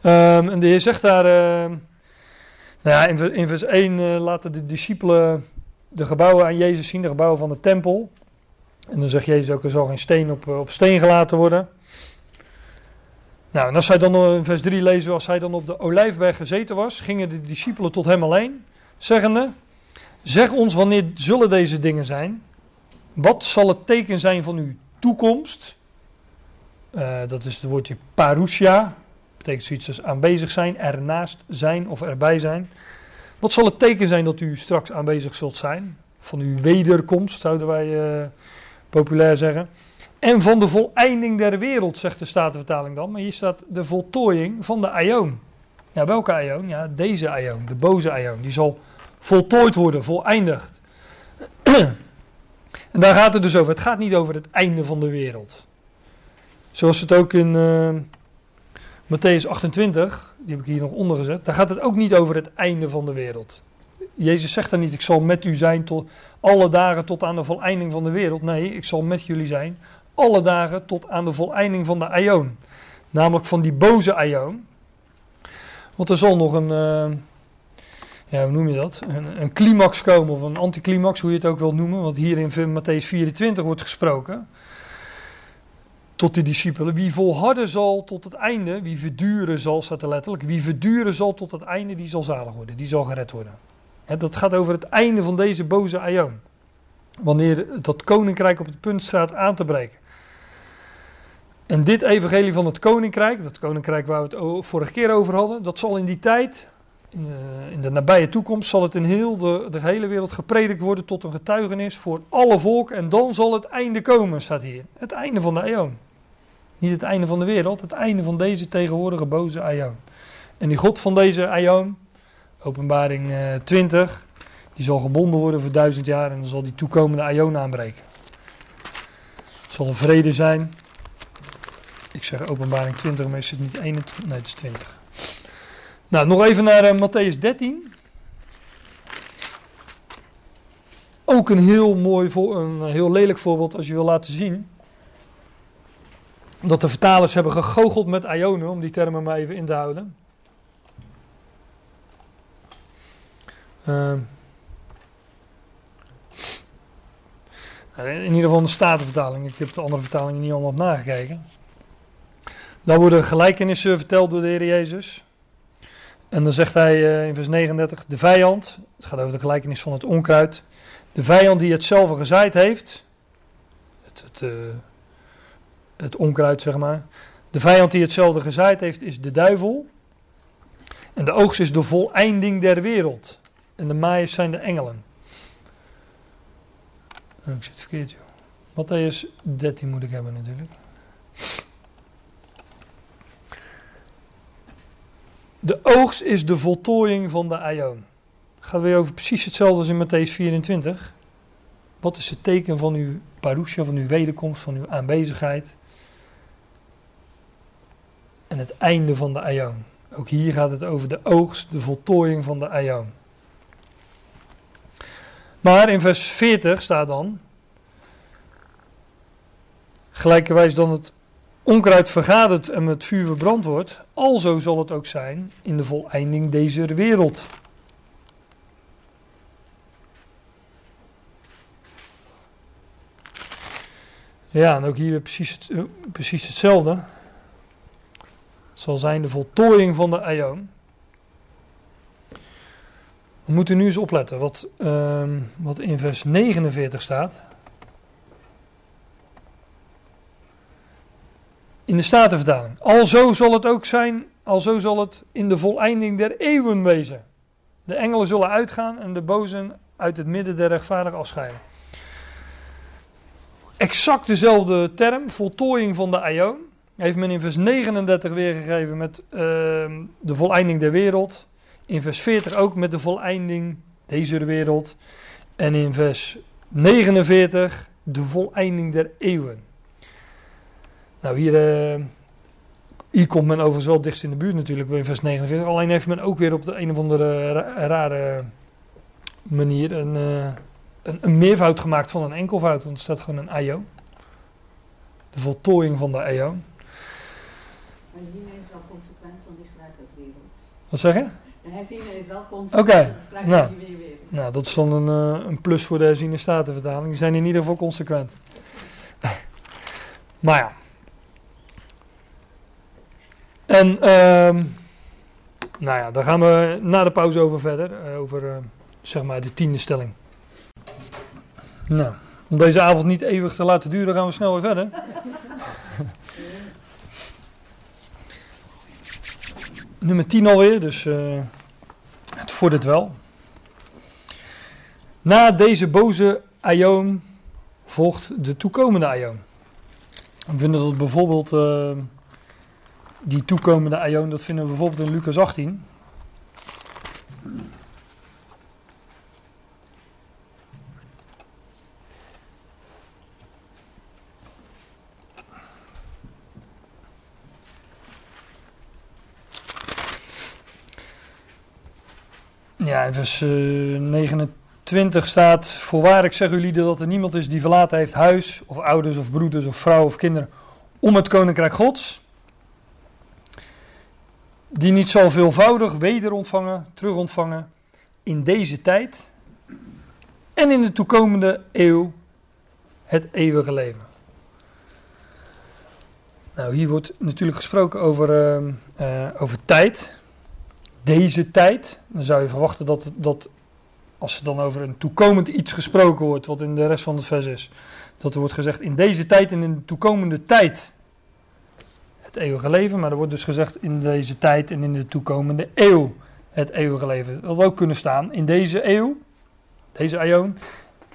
Um, en de Heer zegt daar. nou ja, in, in vers 1 laten de discipelen de gebouwen aan Jezus zien, de gebouwen van de tempel. En dan zegt Jezus ook, er zal geen steen op, op steen gelaten worden. Nou, en als hij dan in vers 3 lezen, als hij dan op de olijfberg gezeten was, gingen de discipelen tot hem alleen, zeggende, zeg ons wanneer zullen deze dingen zijn? Wat zal het teken zijn van uw toekomst? Uh, dat is het woordje parousia, betekent zoiets als aanwezig zijn, ernaast zijn of erbij zijn. Wat zal het teken zijn dat u straks aanwezig zult zijn? Van uw wederkomst, zouden wij uh, populair zeggen. En van de voleinding der wereld, zegt de Statenvertaling dan. Maar hier staat de voltooiing van de Aion. Ja, welke Aion? Ja, deze Aion, de boze Aion. Die zal voltooid worden, voleindigd. en daar gaat het dus over. Het gaat niet over het einde van de wereld. Zoals het ook in uh, Matthäus 28, die heb ik hier nog onder gezet, daar gaat het ook niet over het einde van de wereld. Jezus zegt dan niet, ik zal met u zijn tot alle dagen tot aan de voleinding van de wereld. Nee, ik zal met jullie zijn alle dagen tot aan de voleinding van de aion. Namelijk van die boze aion. Want er zal nog een, uh, ja, hoe noem je dat? Een, een climax komen of een anticlimax, hoe je het ook wil noemen. Want hier in Matthäus 24 wordt gesproken tot de discipelen. Wie volharden zal tot het einde, wie verduren zal, staat er letterlijk. Wie verduren zal tot het einde, die zal zalig worden, die zal gered worden. En dat gaat over het einde van deze boze aion. Wanneer dat koninkrijk op het punt staat aan te breken. En dit evangelie van het koninkrijk, dat koninkrijk waar we het vorige keer over hadden, dat zal in die tijd, in de, in de nabije toekomst, zal het in heel de, de hele wereld gepredikt worden tot een getuigenis voor alle volken. En dan zal het einde komen, staat hier. Het einde van de aion. Niet het einde van de wereld, het einde van deze tegenwoordige boze aion. En die God van deze aion, openbaring uh, 20, die zal gebonden worden voor duizend jaar en dan zal die toekomende aion aanbreken. Het zal een vrede zijn. Ik zeg openbaring 20, maar is het niet 21? Nee, het is 20. Nou, nog even naar uh, Matthäus 13. Ook een heel mooi, een heel lelijk voorbeeld als je wil laten zien dat de vertalers hebben gegoocheld met Ionen, om die termen maar even in te houden. Uh, Eh, In ieder geval de Statenvertaling. Ik heb de andere vertalingen niet allemaal nagekeken. Daar worden gelijkenissen verteld door de Heer Jezus. En dan zegt hij eh, in vers 39, de vijand, het gaat over de gelijkenis van het onkruid. De vijand die het zelf gezaaid heeft, het, het, eh, het onkruid zeg maar. De vijand die hetzelfde gezaaid heeft is de duivel. En de oogst is de voleinding der wereld. En de maaiers zijn de engelen. Oh, ik zit verkeerd joh. Matthäus 13 moet ik hebben natuurlijk. De oogst is de voltooiing van de aion. Gaat weer over precies hetzelfde als in Matthäus 24. Wat is het teken van uw parousia, van uw wederkomst, van uw aanwezigheid? En het einde van de aion. Ook hier gaat het over de oogst, de voltooiing van de aion. Maar in vers 40 staat dan, gelijkerwijs dan het onkruid vergadert en met vuur verbrand wordt, alzo zal het ook zijn in de voleinding deze wereld. Ja, en ook hier precies, eh, precies hetzelfde. Zal zijn de voltooiing van de aion. We moeten nu eens opletten wat, ehm, wat in vers 49 staat. In de Statenvertaling. Alzo zal het ook zijn, alzo zal het in de voleinding der eeuwen wezen. De engelen zullen uitgaan en de bozen uit het midden der rechtvaardig afscheiden. Exact dezelfde term, voltooiing van de aion, heeft men in vers 39 weergegeven met ehm, de voleinding der wereld. In vers 40 ook met de voleinding deze wereld. En in vers 49 de voleinding der eeuwen. Nou, hier, eh, hier komt men overigens wel dichtst in de buurt natuurlijk in vers 49. Alleen heeft men ook weer op de een of andere ra- rare manier een, eh, een, een meervoud gemaakt van een enkelvoud. Want er staat gewoon een aion. De voltooiing van de aion. De herziening is wel consequent, want die schrijft ook wereld. Wat zeg je? De herziening is wel consequent, die schrijft nou. ook weer wereld. Nou, dat is dan een, eh, een plus voor de herziene statenvertaling. Die zijn in ieder geval consequent. maar ja. En, ehm, nou ja, daar gaan we na de pauze over verder. eh, over, eh, zeg maar, de tiende stelling. Nou, om deze avond niet eeuwig te laten duren, gaan we snel weer verder. Nummer 10 alweer, dus eh, het vordert wel. Na deze boze aion volgt de toekomende aion. We vinden dat bijvoorbeeld eh, die toekomende aion, dat vinden we bijvoorbeeld in Lucas 18. In vers eh, 29 staat: Voorwaar, ik zeg jullie dat er niemand is die verlaten heeft huis, of ouders, of broeders, of vrouw, of kinderen, om het koninkrijk Gods. Die niet zal veelvoudig weder ontvangen, terug ontvangen in deze tijd en in de toekomende eeuw het eeuwige leven. Nou, hier wordt natuurlijk gesproken over, ehm, eh, over tijd deze tijd. Dan zou je verwachten dat, dat als er dan over een toekomend iets gesproken wordt, wat in de rest van het vers is, dat er wordt gezegd in deze tijd en in de toekomende tijd het eeuwige leven. Maar er wordt dus gezegd in deze tijd en in de toekomende eeuw het eeuwige leven. Dat had ook kunnen staan in deze eeuw, deze aion,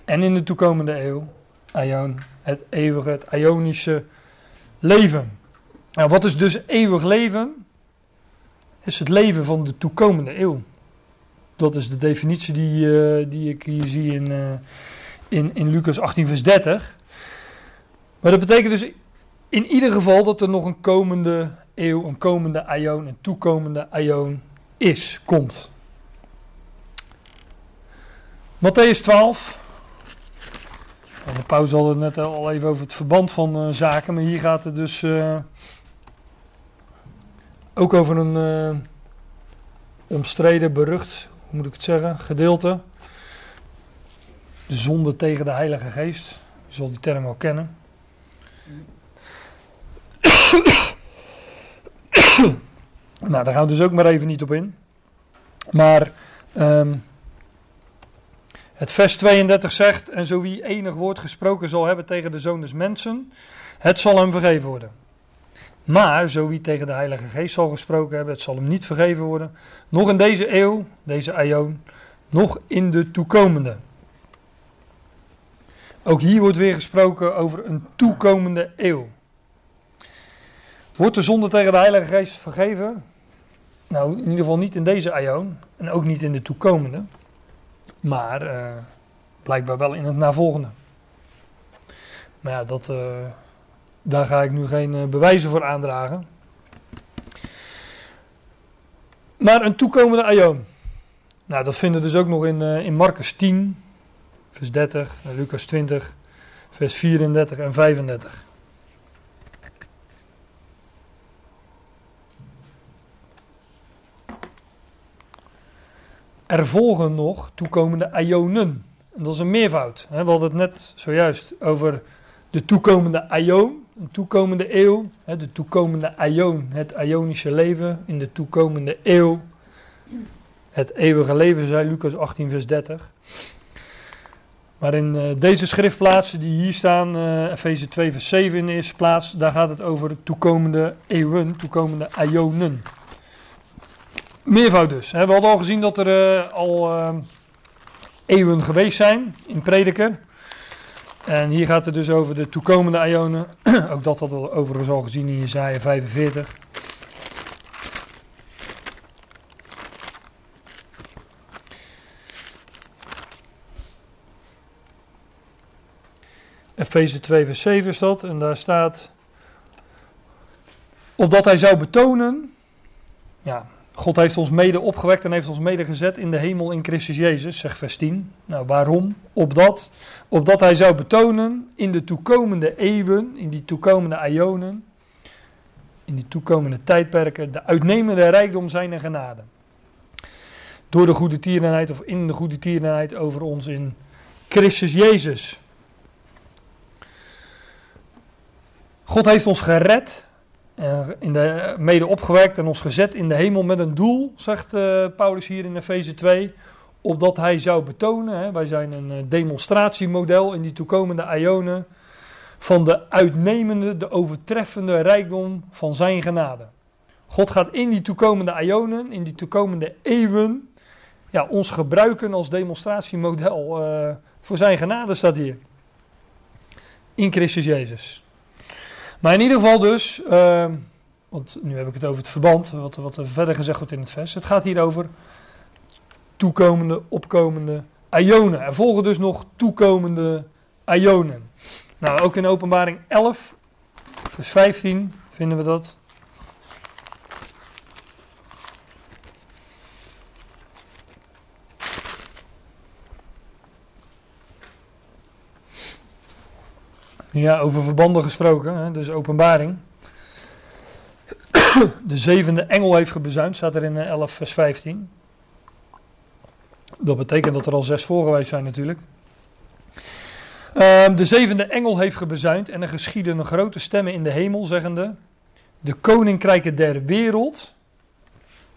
en in de toekomende eeuw, aion, het eeuwige, het ionische leven. Nou, wat is dus eeuwig leven? Is het leven van de toekomende eeuw. Dat is de definitie die, eh, die ik hier zie in, eh, in, in Lucas 18, vers 30. Maar dat betekent dus in ieder geval dat er nog een komende eeuw, een komende aion, een toekomende aion is, komt. Matthäus 12. En de pauze had het net al even over het verband van eh, zaken, maar hier gaat het dus ook over een eh, omstreden, berucht, hoe moet ik het zeggen, gedeelte. De zonde tegen de Heilige Geest. zal die term wel kennen. nou, daar gaan we dus ook maar even niet op in. Maar ehm, het vers 32 zegt: En zo wie enig woord gesproken zal hebben tegen de zoon des mensen, het zal hem vergeven worden. Maar zo wie tegen de Heilige Geest zal gesproken hebben, het zal hem niet vergeven worden. Nog in deze eeuw, deze aion, nog in de toekomende. Ook hier wordt weer gesproken over een toekomende eeuw. Wordt de zonde tegen de Heilige Geest vergeven? Nou, in ieder geval niet in deze aion en ook niet in de toekomende. Maar uh, blijkbaar wel in het navolgende. Maar ja, dat, uh, daar ga ik nu geen uh, bewijzen voor aandragen. Maar een toekomende aion. Nou, dat vinden we dus ook nog in, in Marcus 10, vers 30, Lucas 20, vers 34 en 35. Er volgen nog toekomende ionen. En dat is een meervoud. We hadden het net zojuist over de toekomende aion, een toekomende eeuw. De toekomende aion, het ionische leven in de toekomende eeuw. Het eeuwige leven, zei Lucas 18, vers 30. Maar in deze schriftplaatsen die hier staan, uh, Efeze 2 vers 7 in de eerste plaats, daar gaat het over toekomende eeuwen, toekomende ionen. Meervoud dus. We hadden al gezien dat er uh, al eeuwen geweest zijn in prediker. En hier gaat het dus over de toekomende ionen. Ook dat hadden we overigens al gezien in Jezaja 45. Efeze 2 vers 7 is dat. En daar staat... Opdat hij zou betonen... Ja, God heeft ons mede opgewekt en heeft ons mede gezet in de hemel in Christus Jezus, zegt vers 10. Nou, waarom? Opdat, opdat hij zou betonen in de toekomende eeuwen, in die toekomende ionen, in die toekomende tijdperken, de uitnemende rijkdom zijn genade. Door de goede tierenheid of in de goede tierenheid over ons in Christus Jezus. God heeft ons gered, in de, mede opgewekt en ons gezet in de hemel met een doel, zegt uh, Paulus hier in Efeze 2, opdat hij zou betonen, hè, wij zijn een uh, demonstratiemodel in die toekomende ionen, van de uitnemende, de overtreffende rijkdom van zijn genade. God gaat in die toekomende ionen, in die toekomende eeuwen, ja, ons gebruiken als demonstratiemodel uh, voor zijn genade, staat hier. In Christus Jezus. Maar in ieder geval dus, uh, want nu heb ik het over het verband, wat, wat er verder gezegd wordt in het vers. Het gaat hier over toekomende, opkomende ionen. Er volgen dus nog toekomende ionen. Nou, ook in openbaring 11, vers 15 vinden we dat. Ja, over verbanden gesproken, hè, dus openbaring. De zevende engel heeft gebezuind, staat er in 11 eh, vers 15. Dat betekent dat er al zes voorgeweest zijn natuurlijk. Uh, de zevende engel heeft gebezuind en er geschieden grote stemmen in de hemel, zeggende: De koninkrijken der wereld.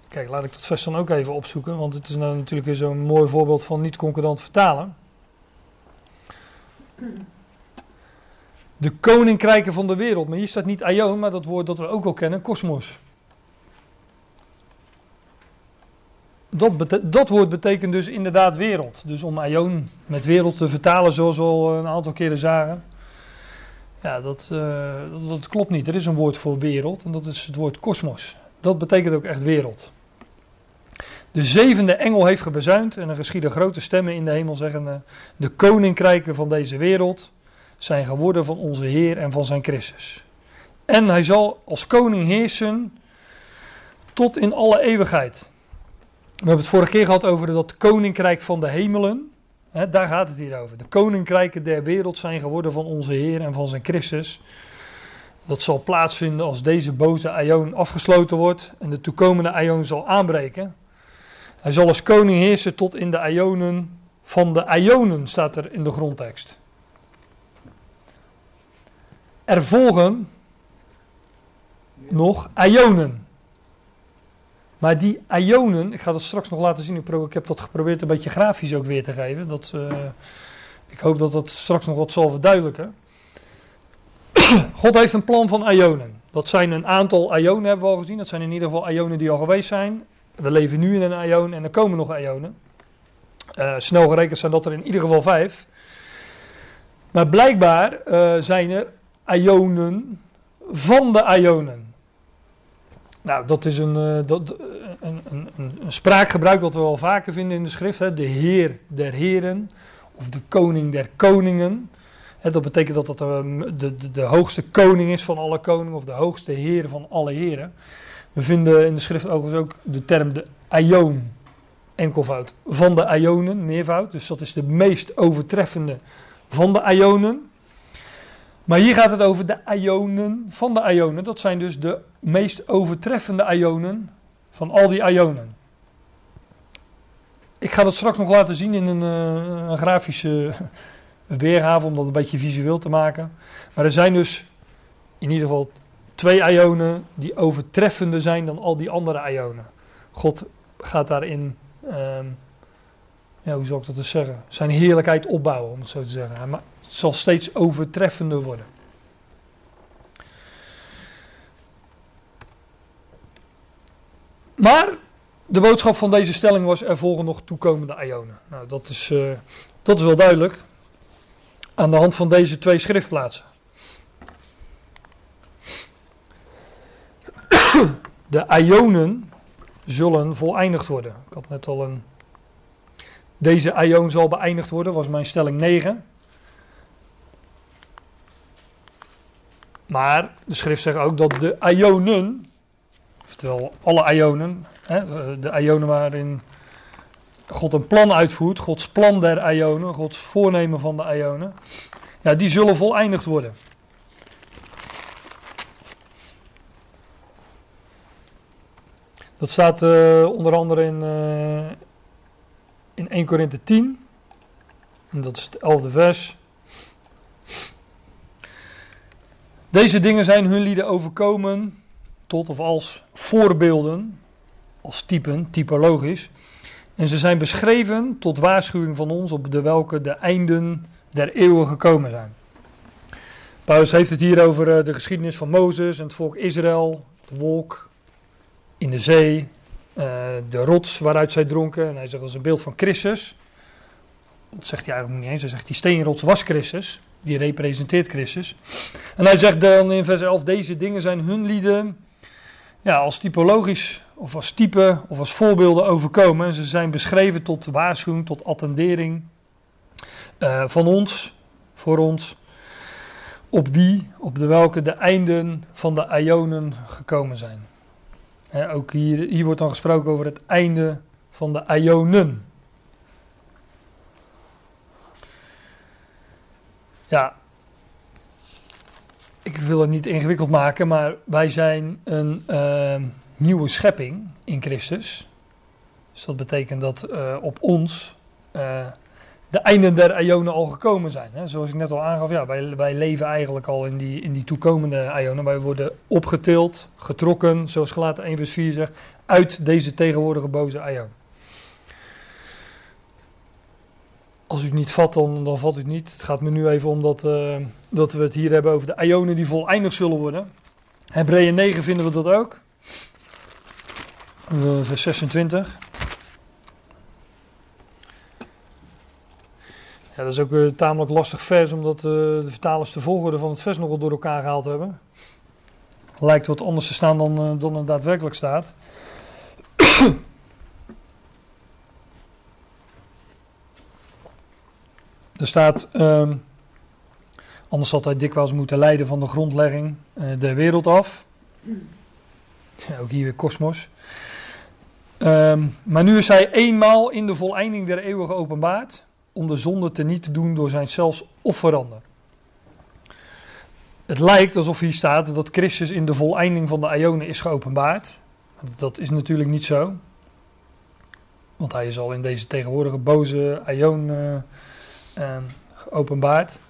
Kijk, laat ik dat vers dan ook even opzoeken, want het is nou natuurlijk zo'n mooi voorbeeld van niet-concordant vertalen de koninkrijken van de wereld. Maar hier staat niet aion, maar dat woord dat we ook wel kennen, kosmos. Dat, dat woord betekent dus inderdaad wereld. Dus om aion met wereld te vertalen, zoals we al een aantal keren zagen. Ja, dat, dat, dat, klopt niet. Er is een woord voor wereld en dat is het woord kosmos. Dat betekent ook echt wereld. De zevende engel heeft gebezuind en er geschieden grote stemmen in de hemel zeggende: De koninkrijken van deze wereld zijn geworden van onze Heer en van zijn Christus. En hij zal als koning heersen tot in alle eeuwigheid. We hebben het vorige keer gehad over dat koninkrijk van de hemelen. daar gaat het hier over. De koninkrijken der wereld zijn geworden van onze Heer en van zijn Christus. Dat zal plaatsvinden als deze boze aion afgesloten wordt en de toekomende aion zal aanbreken. Hij zal als koning heersen tot in de ionen van de ionen, staat er in de grondtekst. Er volgen nog ionen. Maar die ionen, ik ga dat straks nog laten zien. Ik heb dat geprobeerd een beetje grafisch ook weer te geven. Dat, uh, ik hoop dat dat straks nog wat zal verduidelijken. God heeft een plan van ionen. Dat zijn een aantal ionen, hebben we al gezien. Dat zijn in ieder geval ionen die al geweest zijn. We leven nu in een ion en er komen nog ionen. Uh, snel gerekend zijn dat er in ieder geval vijf. Maar blijkbaar uh, zijn er ionen van de ionen. Nou, dat is een, uh, dat, een, een, een, een, spraakgebruik dat we wel vaker vinden in de schrift. Hè? De Heer der Heren of de Koning der Koningen. Hè, dat betekent dat dat de, de, de, hoogste koning is van alle koningen of de hoogste Heer van alle heren. We vinden in de schrift overigens ook de term de Aion, enkelvoud, van de Ionen, meervoud. Dus dat is de meest overtreffende van de Ionen. Maar hier gaat het over de Ionen van de Ionen. Dat zijn dus de meest overtreffende Ionen van al die Ionen. Ik ga dat straks nog laten zien in een, uh, een grafische weergave om dat een beetje visueel te maken. Maar er zijn dus in ieder geval twee ionen die overtreffender zijn dan al die andere ionen. God gaat daarin, um, ja, hoe zou ik dat eens zeggen, zijn heerlijkheid opbouwen, om het zo te zeggen. Maar het zal steeds overtreffender worden. Maar de boodschap van deze stelling was: er volgen nog toekomende ionen. Nou, dat is, uh, dat is wel duidelijk aan de hand van deze twee schriftplaatsen. De ionen zullen voleindigd worden. Ik had net al een. Deze ion zal beëindigd worden, was mijn stelling 9. Maar de schrift zegt ook dat de ionen, oftewel alle ionen, hè, de ionen waarin God een plan uitvoert, Gods plan der ionen, Gods voornemen van de ionen, ja, die zullen voleindigd worden. Dat staat uh, onder andere in, uh, in 1 Korinthe 10. En dat is het 11e vers. Deze dingen zijn hun lieden overkomen tot of als voorbeelden, als typen, typologisch. En ze zijn beschreven tot waarschuwing van ons op de welke de einden der eeuwen gekomen zijn. Paulus heeft het hier over uh, de geschiedenis van Mozes en het volk Israël, de wolk, in de zee, uh, de rots waaruit zij dronken. En hij zegt dat is een beeld van Christus. Dat zegt hij eigenlijk niet eens. Hij zegt die steenrots was Christus. Die representeert Christus. En hij zegt dan in vers 11: Deze dingen zijn hun lieden ja, als typologisch of als type of als voorbeelden overkomen. En ze zijn beschreven tot waarschuwing, tot attendering uh, van ons, voor ons. Op wie, op de welke de einden van de ionen gekomen zijn ook hier, hier wordt dan gesproken over het einde van de Ionen. Ja, ik wil het niet ingewikkeld maken, maar wij zijn een uh, nieuwe schepping in Christus. Dus dat betekent dat uh, op ons uh, de einden der Ionen al gekomen zijn. Hè. Zoals ik net al aangaf, ja, wij, wij leven eigenlijk al in die, in die toekomende Ionen. Wij worden opgetild, getrokken, zoals gelaten 1 vers 4 zegt, uit deze tegenwoordige boze Ion. Als u het niet vat, dan, dan vat u het niet. Het gaat me nu even om dat, uh, dat we het hier hebben over de Ionen die voleindig zullen worden. Hebreeën 9 vinden we dat ook. Uh, vers 26. Ja, dat is ook een tamelijk lastig vers, omdat de vertalers de volgorde van het vers nogal door elkaar gehaald hebben. Lijkt wat anders te staan dan, dan het daadwerkelijk staat. Er staat, um, anders had hij dikwijls moeten leiden van de grondlegging uh, der wereld af. Ook hier weer kosmos. Um, maar nu is hij eenmaal in de voleinding der eeuwen geopenbaard om de zonde te niet te doen door zijn zelfs offeranden. Het lijkt alsof hier staat dat Christus in de voleinding van de Ionen is geopenbaard. Dat is natuurlijk niet zo. Want hij is al in deze tegenwoordige boze Ion uh, uh, geopenbaard.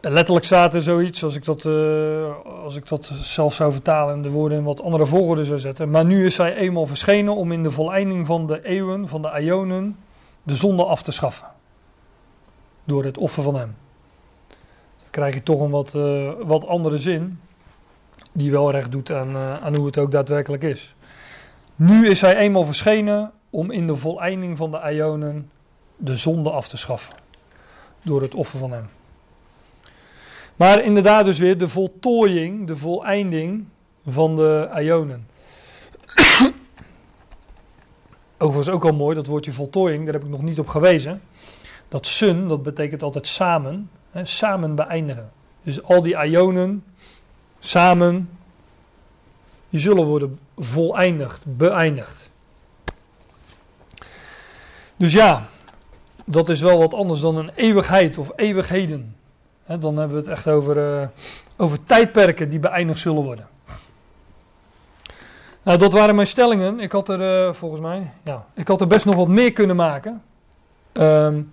letterlijk staat er zoiets, als ik, dat, uh, als ik dat zelf zou vertalen en de woorden in wat andere volgorde zou zetten. Maar nu is hij eenmaal verschenen om in de voleinding van de eeuwen, van de Ionen, de zonde af te schaffen. Door het offer van hem. Dan krijg je toch een wat, uh, wat andere zin, die wel recht doet aan, uh, aan hoe het ook daadwerkelijk is. Nu is hij eenmaal verschenen om in de voleinding van de Ionen de zonde af te schaffen. Door het offer van hem. Maar inderdaad dus weer de voltooiing, de voleinding van de Ionen. Overigens ook al mooi, dat woordje voltooiing, daar heb ik nog niet op gewezen. Dat sun, dat betekent altijd samen, hè, samen beëindigen. Dus al die Ionen, samen, die zullen worden voleindigd, beëindigd. Dus ja, dat is wel wat anders dan een eeuwigheid of eeuwigheden dan hebben we het echt over, uh, over tijdperken die beëindigd zullen worden. Nou, dat waren mijn stellingen. Ik had er uh, volgens mij, ja, ik had er best nog wat meer kunnen maken. Um,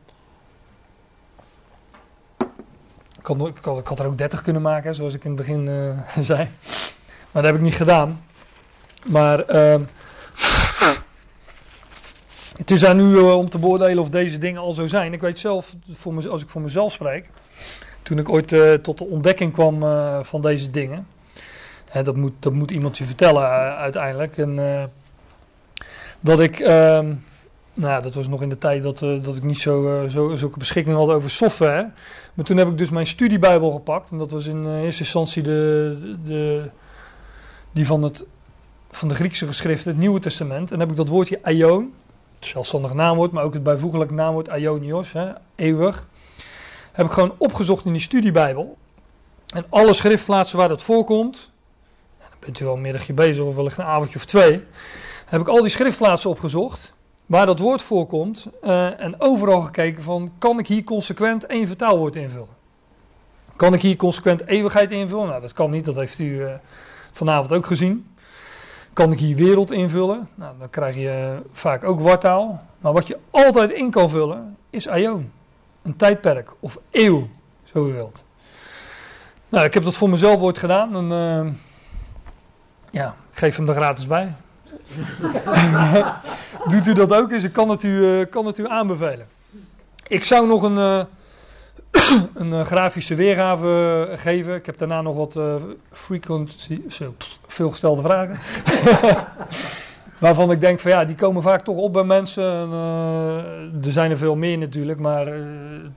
ik, had, er ook 30 kunnen maken, zoals ik in het begin uh, zei. Maar dat heb ik niet gedaan. Maar uh, het is aan u om te beoordelen of deze dingen al zo zijn. Ik weet zelf, voor me, als ik voor mezelf spreek, toen ik ooit uh, tot de ontdekking kwam uh, van deze dingen. Hè, dat, moet, dat moet iemand je vertellen uiteindelijk. En dat ik, ehm, nou dat was nog in de tijd dat, dat ik niet zo, zo, zulke beschikking had over software. Maar toen heb ik dus mijn studiebijbel gepakt. En dat was in eerste instantie de, de, die van, het, van de Griekse geschriften, het Nieuwe Testament. En heb ik dat woordje aion, zelfstandig naamwoord, maar ook het bijvoeglijk naamwoord aionios, hè, eeuwig heb ik gewoon opgezocht in die studiebijbel. En alle schriftplaatsen waar dat voorkomt, dan bent u wel een middagje bezig of wellicht een avondje of twee, heb ik al die schriftplaatsen opgezocht waar dat woord voorkomt uh, en overal gekeken van kan ik hier consequent één vertaalwoord invullen? Kan ik hier consequent eeuwigheid invullen? Nou, dat kan niet, dat heeft u uh, vanavond ook gezien. Kan ik hier wereld invullen? Nou, dan krijg je vaak ook wartaal. Maar wat je altijd in kan vullen is aion een tijdperk of eeuw, zo u wilt. Nou, ik heb dat voor mezelf ooit gedaan en uh, ja, ik geef hem er gratis bij. Doet u dat ook eens? Ik kan het u, uh, kan het u aanbevelen. Ik zou nog een, uh, een grafische weergave geven. Ik heb daarna nog wat frequency, zo, veelgestelde vragen. Waarvan ik denk van ja, die komen vaak toch op bij mensen. En, uh, er zijn er veel meer natuurlijk, maar uh,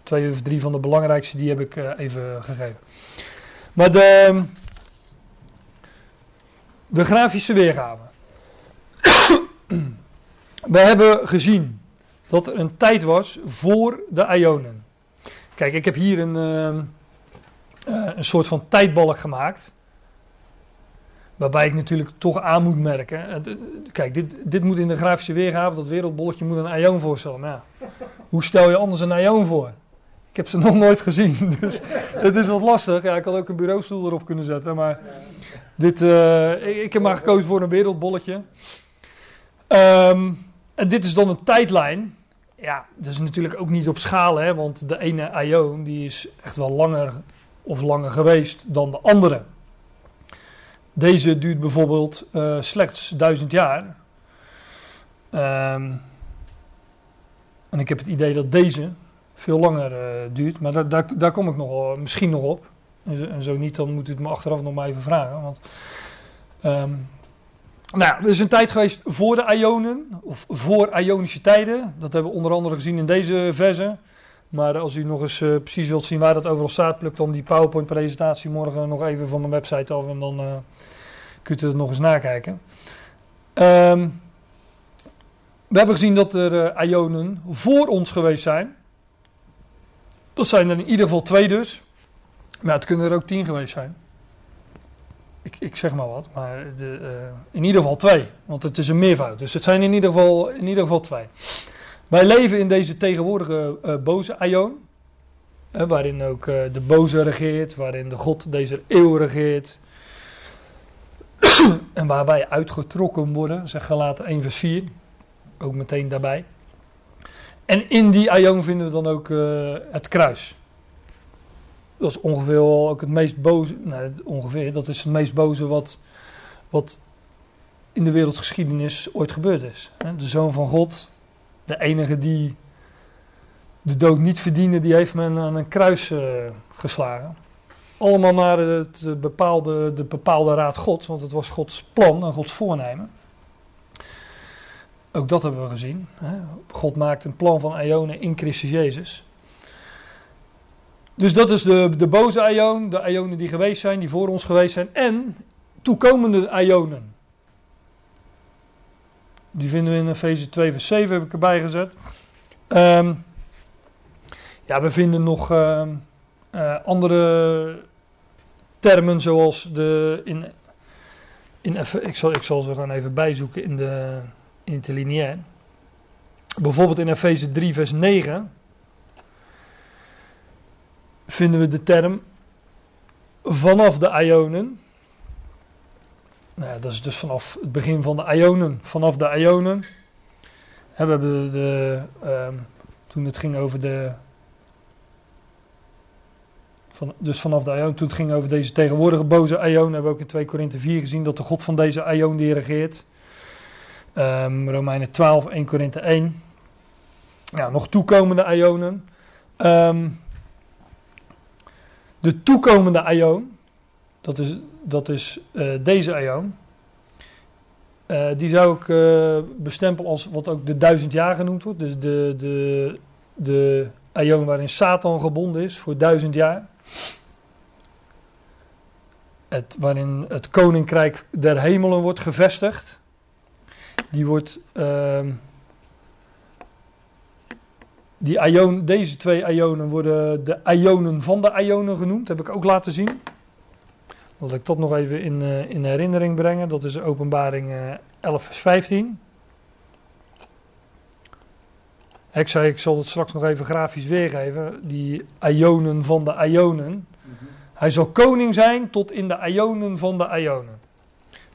twee of drie van de belangrijkste die heb ik uh, even gegeven. Maar de, de grafische weergave. We hebben gezien dat er een tijd was voor de Ionen. Kijk, ik heb hier een, een soort van tijdbalk gemaakt. Waarbij ik natuurlijk toch aan moet merken. Eh, kijk, dit, dit moet in de grafische weergave, dat wereldbolletje moet een ion voorstellen. Ja, hoe stel je anders een ion voor? Ik heb ze nog nooit gezien, dus het is wat lastig. Ja, ik had ook een bureaustoel erop kunnen zetten, maar dit, uh, ik, heb maar gekozen voor een wereldbolletje. Um, en dit is dan een tijdlijn. Ja, dat is natuurlijk ook niet op schaal, hè, want de ene ion die is echt wel langer of langer geweest dan de andere. Deze duurt bijvoorbeeld uh, slechts duizend jaar. Um, en ik heb het idee dat deze veel langer uh, duurt, maar daar, daar, kom ik nog, misschien nog op. En, zo niet, dan moet u het me achteraf nog maar even vragen. Want, um, nou er is een tijd geweest voor de Ionen, of voor Ionische tijden. Dat hebben we onder andere gezien in deze verse. Maar als u nog eens uh, precies wilt zien waar dat overal staat, pluk dan die PowerPoint-presentatie morgen nog even van mijn website af en dan uh, kunt u het nog eens nakijken. Um, we hebben gezien dat er uh, Ionen voor ons geweest zijn. Dat zijn er in ieder geval twee dus. Maar het kunnen er ook tien geweest zijn. Ik, zeg maar wat, maar de, in ieder geval twee. Want het is een meervoud. Dus het zijn in ieder geval, in ieder geval twee. Wij leven in deze tegenwoordige uh, boze aion. Waarin ook uh, de boze regeert, waarin de God deze eeuw regeert. en waar wij uitgetrokken worden, zegt Galaten 1 vers 4. Ook meteen daarbij. En in die aion vinden we dan ook het kruis. Dat is ongeveer ook het meest boze, ongeveer, dat is het meest boze wat, wat in de wereldgeschiedenis ooit gebeurd is. De Zoon van God, de enige die de dood niet verdiende, die heeft men aan een kruis uh, geslagen. Allemaal naar het bepaalde, de bepaalde raad Gods, want het was Gods plan en Gods voornemen. Ook dat hebben we gezien. God maakt een plan van Ionen in Christus Jezus. Dus dat is de, de boze Ionen, de Ionen die geweest zijn, die voor ons geweest zijn. En toekomende Ionen. Die vinden we in Efeze 2 vers 7, heb ik erbij gezet. Um, ja, we vinden nog uh, uh, andere termen zoals de in, in ik, zal, ik zal ze gewoon even bijzoeken in de interlineair. Bijvoorbeeld in Efeze 3 vers 9 vinden we de term vanaf de Ionen. Nou, dat is dus vanaf het begin van de Ionen, vanaf de Ionen. we hebben de, um, toen het ging over de van, dus vanaf de Ion, toen het ging over deze tegenwoordige boze Ion, hebben we ook in 2 Korinthe 4 gezien dat de God van deze Ion die regeert. Um, Romeinen 12, 1 Korinthe 1. Ja, nog toekomende Ionen. Um, de toekomende Ion, dat is, dat is uh, deze Ion. Uh, die zou ik uh, bestempelen als wat ook de duizend jaar genoemd wordt. De, de, de, de Ion waarin Satan gebonden is voor duizend jaar. Het, waarin het koninkrijk der hemelen wordt gevestigd. Die wordt. Die Ion, deze twee Ionen worden de Ionen van de Ionen genoemd. Heb ik ook laten zien. Dat ik dat nog even in, uh, in herinnering brengen. Dat is openbaring uh, 11 vers 15. Ik zei, ik zal het straks nog even grafisch weergeven. Die Ionen van de Ionen. Hij zal koning zijn tot in de Ionen van de Ionen.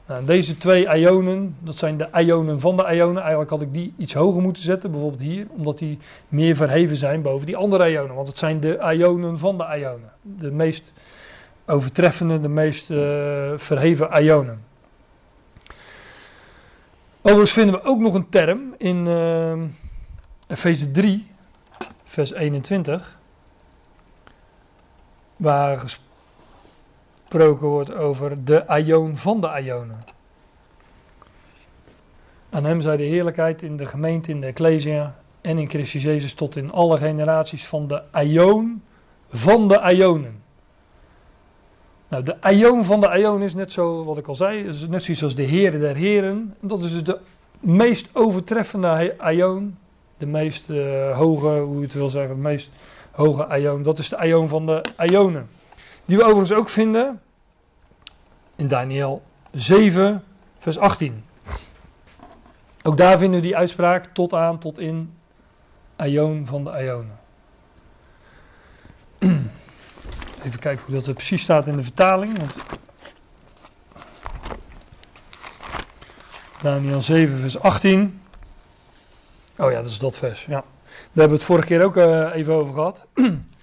Nou, deze twee Ionen, dat zijn de Ionen van de Ionen. Eigenlijk had ik die iets hoger moeten zetten, bijvoorbeeld hier, omdat die meer verheven zijn boven die andere Ionen. Want het zijn de Ionen van de Ionen. De meest overtreffende, de meest uh, verheven Ionen. Overigens vinden we ook nog een term in uh, Efeze 3, vers 21, waar gesproken wordt over de Aion van de Ionen. Aan hem zij de heerlijkheid in de gemeente, in de Ecclesia en in Christus Jezus tot in alle generaties van de Aion van de Ionen. Nou, de Aion van de Aion is net zo, wat ik al zei, is net zoiets als de Heer der Heren. Dat is dus de meest overtreffende Aion, de meest uh, hoge, hoe je het wil zeggen, de meest hoge Aion. Dat is de Aion van de Ionen. Die we overigens ook vinden in Daniel 7, vers 18. Ook daar vinden we die uitspraak tot aan, tot in Aion van de Ionen. Even kijken hoe dat er precies staat in de vertaling. Want Daniel 7, vers 18. Oh ja, dat is dat vers. Ja. Daar hebben we het vorige keer ook uh, even over gehad.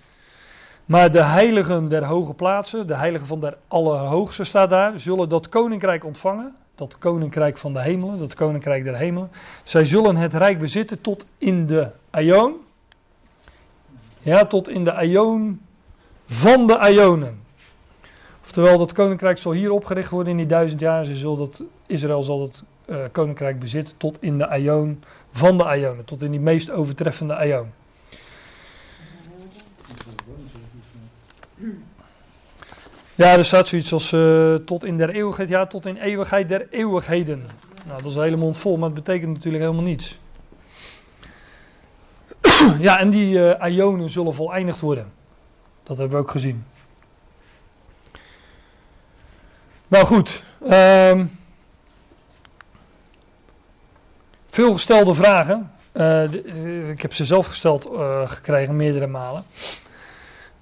Maar de heiligen der hoge plaatsen, de heiligen van der Allerhoogste staat daar, zullen dat koninkrijk ontvangen. Dat koninkrijk van de hemelen, dat koninkrijk der hemelen. Zij zullen het rijk bezitten tot in de Aion. Ja, tot in de Aion van de Aionen. Oftewel, dat koninkrijk zal hier opgericht worden in die duizend jaar. Ze zullen dat, Israël zal het uh, koninkrijk bezitten tot in de Aion van de Aionen. Tot in die meest overtreffende Aion. Ja, er staat zoiets als uh, tot in der eeuwigheid, ja, tot in eeuwigheid der eeuwigheden. Nou, dat is een hele vol, maar het betekent natuurlijk helemaal niets. ja, en die uh, ionen zullen voleindigd worden. Dat hebben we ook gezien. Nou goed. Um, veel gestelde vragen. De, ik heb ze zelf gesteld gekregen, meerdere malen.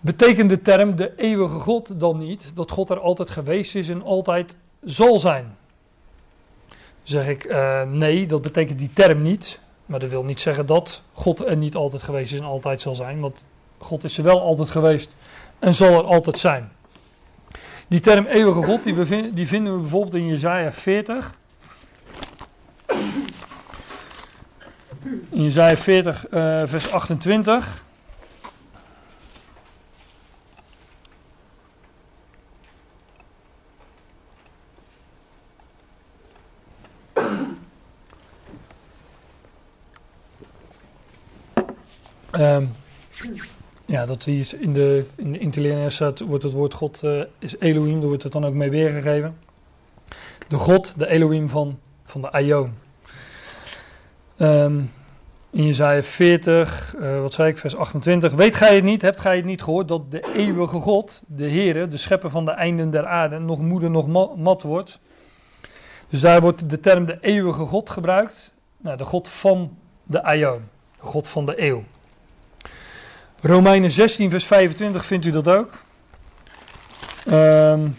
Betekent de term de eeuwige God dan niet dat God er altijd geweest is en altijd zal zijn? Zeg ik uh, nee, dat betekent die term niet. Maar dat wil niet zeggen dat God er niet altijd geweest is en altijd zal zijn. Want God is er wel altijd geweest en zal er altijd zijn. Die term eeuwige God, die, vinden we bijvoorbeeld in Jezaja 40. In Jezaja 40, uh, vers 28. Um, ja, dat hier in de, in wordt het woord God uh, is Elohim, daar wordt het dan ook mee weergegeven. De God, de Elohim van, van de Aion. Um, in Jezaja 40, uh, wat zei ik, vers 28. Weet gij het niet, hebt gij het niet gehoord, dat de eeuwige God, de Heere, de schepper van de einden der aarde, nog moeder nog mat wordt. Dus daar wordt de term de eeuwige God gebruikt. Nou, de God van de Aion, de God van de eeuw. Romeinen 16, vers 25 vindt u dat ook. Um,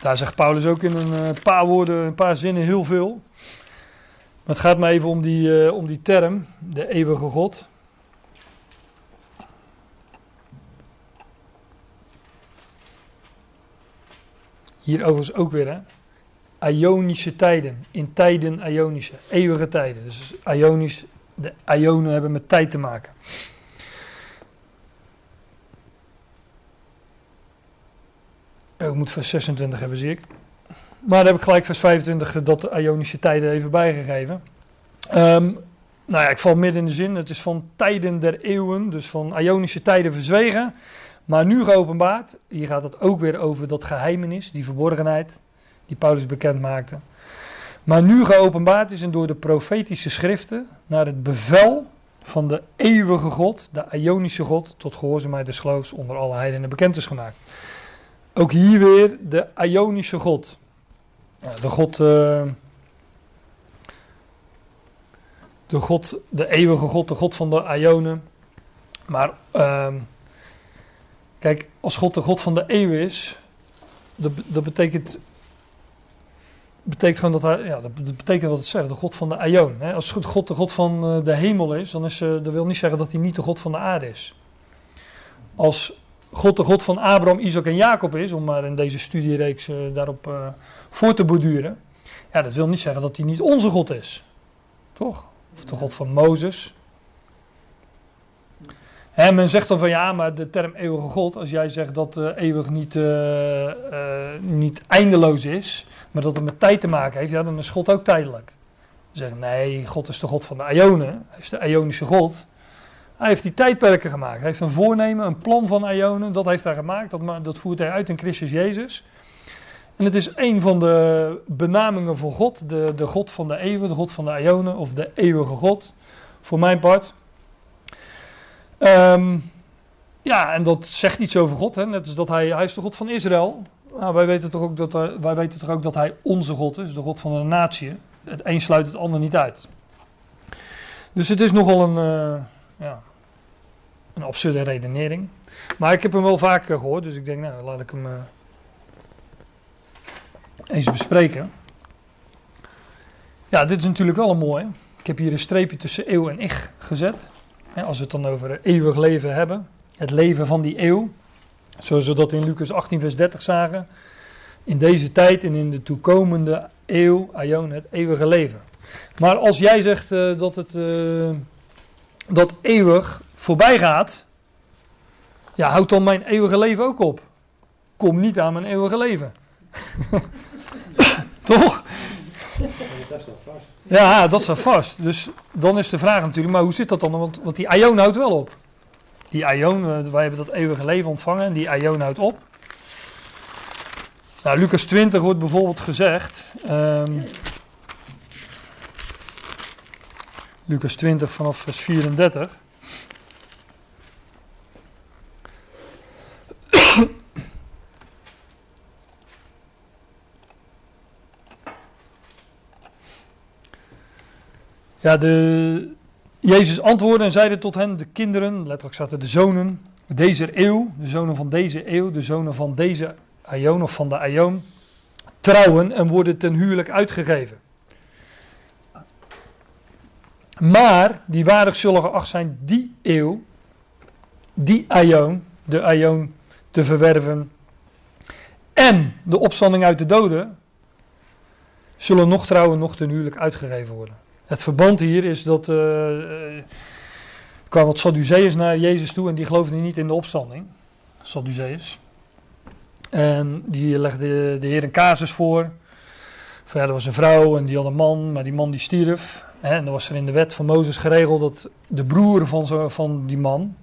daar zegt Paulus ook in een uh, paar woorden, een paar zinnen heel veel. Maar het gaat me even om die, uh, om die term, de eeuwige God. Hier overigens ook weer, hè. Ionische tijden. In tijden Ionische. Eeuwige tijden. Dus Ionisch, de Ionen hebben met tijd te maken. Ik moet vers 26 hebben, zie ik. Maar dan heb ik gelijk vers 25 dat de Ionische tijden even bijgegeven. Um, nou ja, ik val midden in de zin. Het is van tijden der eeuwen, dus van Ionische tijden verzwegen. Maar nu geopenbaard. Hier gaat het ook weer over dat geheimenis, die verborgenheid die Paulus bekend maakte. Maar nu geopenbaard is en door de profetische schriften naar het bevel van de eeuwige God, de Ionische God, tot gehoorzaamheid des geloofs onder alle heidenen bekend is gemaakt. Ook hier weer de Ionische God. De God, uh, de God, de eeuwige God, de God van de Ionen. Maar uh, kijk, als God de God van de eeuw is, dat betekent betekent gewoon dat hij, ja, dat betekent wat het zegt, de God van de Aion. Als God de God van eh, de hemel is, dan is, uh, dat wil niet zeggen dat hij niet de God van de aarde is. Als God de God van Abraham, Isaac en Jacob is, om maar in deze studiereeks uh, daarop voor te borduren, ja, dat wil niet zeggen dat hij niet onze God is. Toch? Of de God van Mozes. En men zegt dan van ja, maar de term eeuwige God, als jij zegt dat uh, eeuwig niet, niet eindeloos is, maar dat het met tijd te maken heeft, ja, dan is God ook tijdelijk. Ze zeggen, nee, God is de God van de Ionen. Hij is de Ionische God. Hij heeft die tijdperken gemaakt. Hij heeft een voornemen, een plan van Ionen. Dat heeft hij gemaakt. Dat, dat voert hij uit in Christus Jezus. En het is een van de benamingen voor God. De, de God van de eeuwen, de God van de Ionen. Of de eeuwige God. Voor mijn part. Um, ja, en dat zegt iets over God. Hè? Net als dat hij, hij is de God van Israël. Nou, wij, weten toch ook dat hij, wij weten toch ook dat hij onze God is, de God van de natie. Het een sluit het ander niet uit. Dus het is nogal een, uh, ja, een absurde redenering. Maar ik heb hem wel vaker gehoord, dus ik denk, nou, laat ik hem uh, eens bespreken. Ja, dit is natuurlijk wel een mooie. Ik heb hier een streepje tussen eeuw en ich gezet. Als we het dan over eeuwig leven hebben. Het leven van die eeuw. Zoals we dat in Lucas 18, vers 30 zagen. In deze tijd en in de toekomende eeuw, Aion, het eeuwige leven. Maar als jij zegt uh, dat het uh, dat eeuwig voorbij gaat, ja, houd dan mijn eeuwige leven ook op. Kom niet aan mijn eeuwige leven. Toch? Ja, dat staat vast. Dus dan is de vraag natuurlijk, maar hoe zit dat dan? Want, die Aion houdt wel op. Die Aion, eh, wij hebben dat eeuwige leven ontvangen en die Aion houdt op. Nou, Lucas 20 wordt bijvoorbeeld gezegd. Um, Lucas 20 vanaf vers 34. Ja, de, Jezus antwoordde en zeide tot hen, de kinderen, letterlijk zaten de zonen, deze eeuw, de zonen van deze eeuw, de zonen van deze Aion of van de Aion, trouwen en worden ten huwelijk uitgegeven. Maar die waardig zullen geacht zijn die eeuw, die aion, de aion te verwerven. En de opstanding uit de doden zullen nog trouwen, nog ten huwelijk uitgegeven worden. Het verband hier is dat er kwamen wat Sadduceërs naar Jezus toe en die geloofden niet in de opstanding. Sadduceërs. En die legde de Heer een casus voor. Van, er was een vrouw en die had een man, maar die man die stierf. En dan was er in de wet van Mozes geregeld dat de broer van, zo, van die man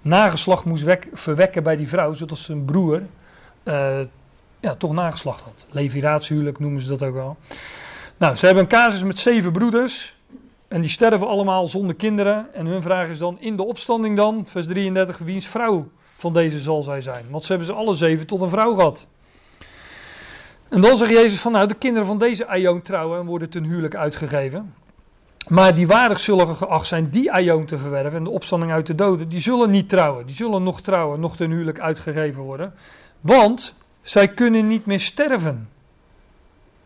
nageslacht moest wek, verwekken bij die vrouw, zodat zijn broer uh, ja, toch nageslacht had. Leviratiehuwelijk noemen ze dat ook wel. Nou, ze hebben een casus met zeven broeders. En die sterven allemaal zonder kinderen. En hun vraag is dan in de opstanding dan, vers 33, wiens vrouw van deze zal zij zijn. Want ze hebben ze alle zeven tot een vrouw gehad. En dan zegt Jezus van, nou, de kinderen van deze aion trouwen en worden ten huwelijk uitgegeven. Maar die waardig zullen geacht zijn die aion te verwerven en de opstanding uit de doden, die zullen niet trouwen. Die zullen nog trouwen, nog ten huwelijk uitgegeven worden. Want zij kunnen niet meer sterven.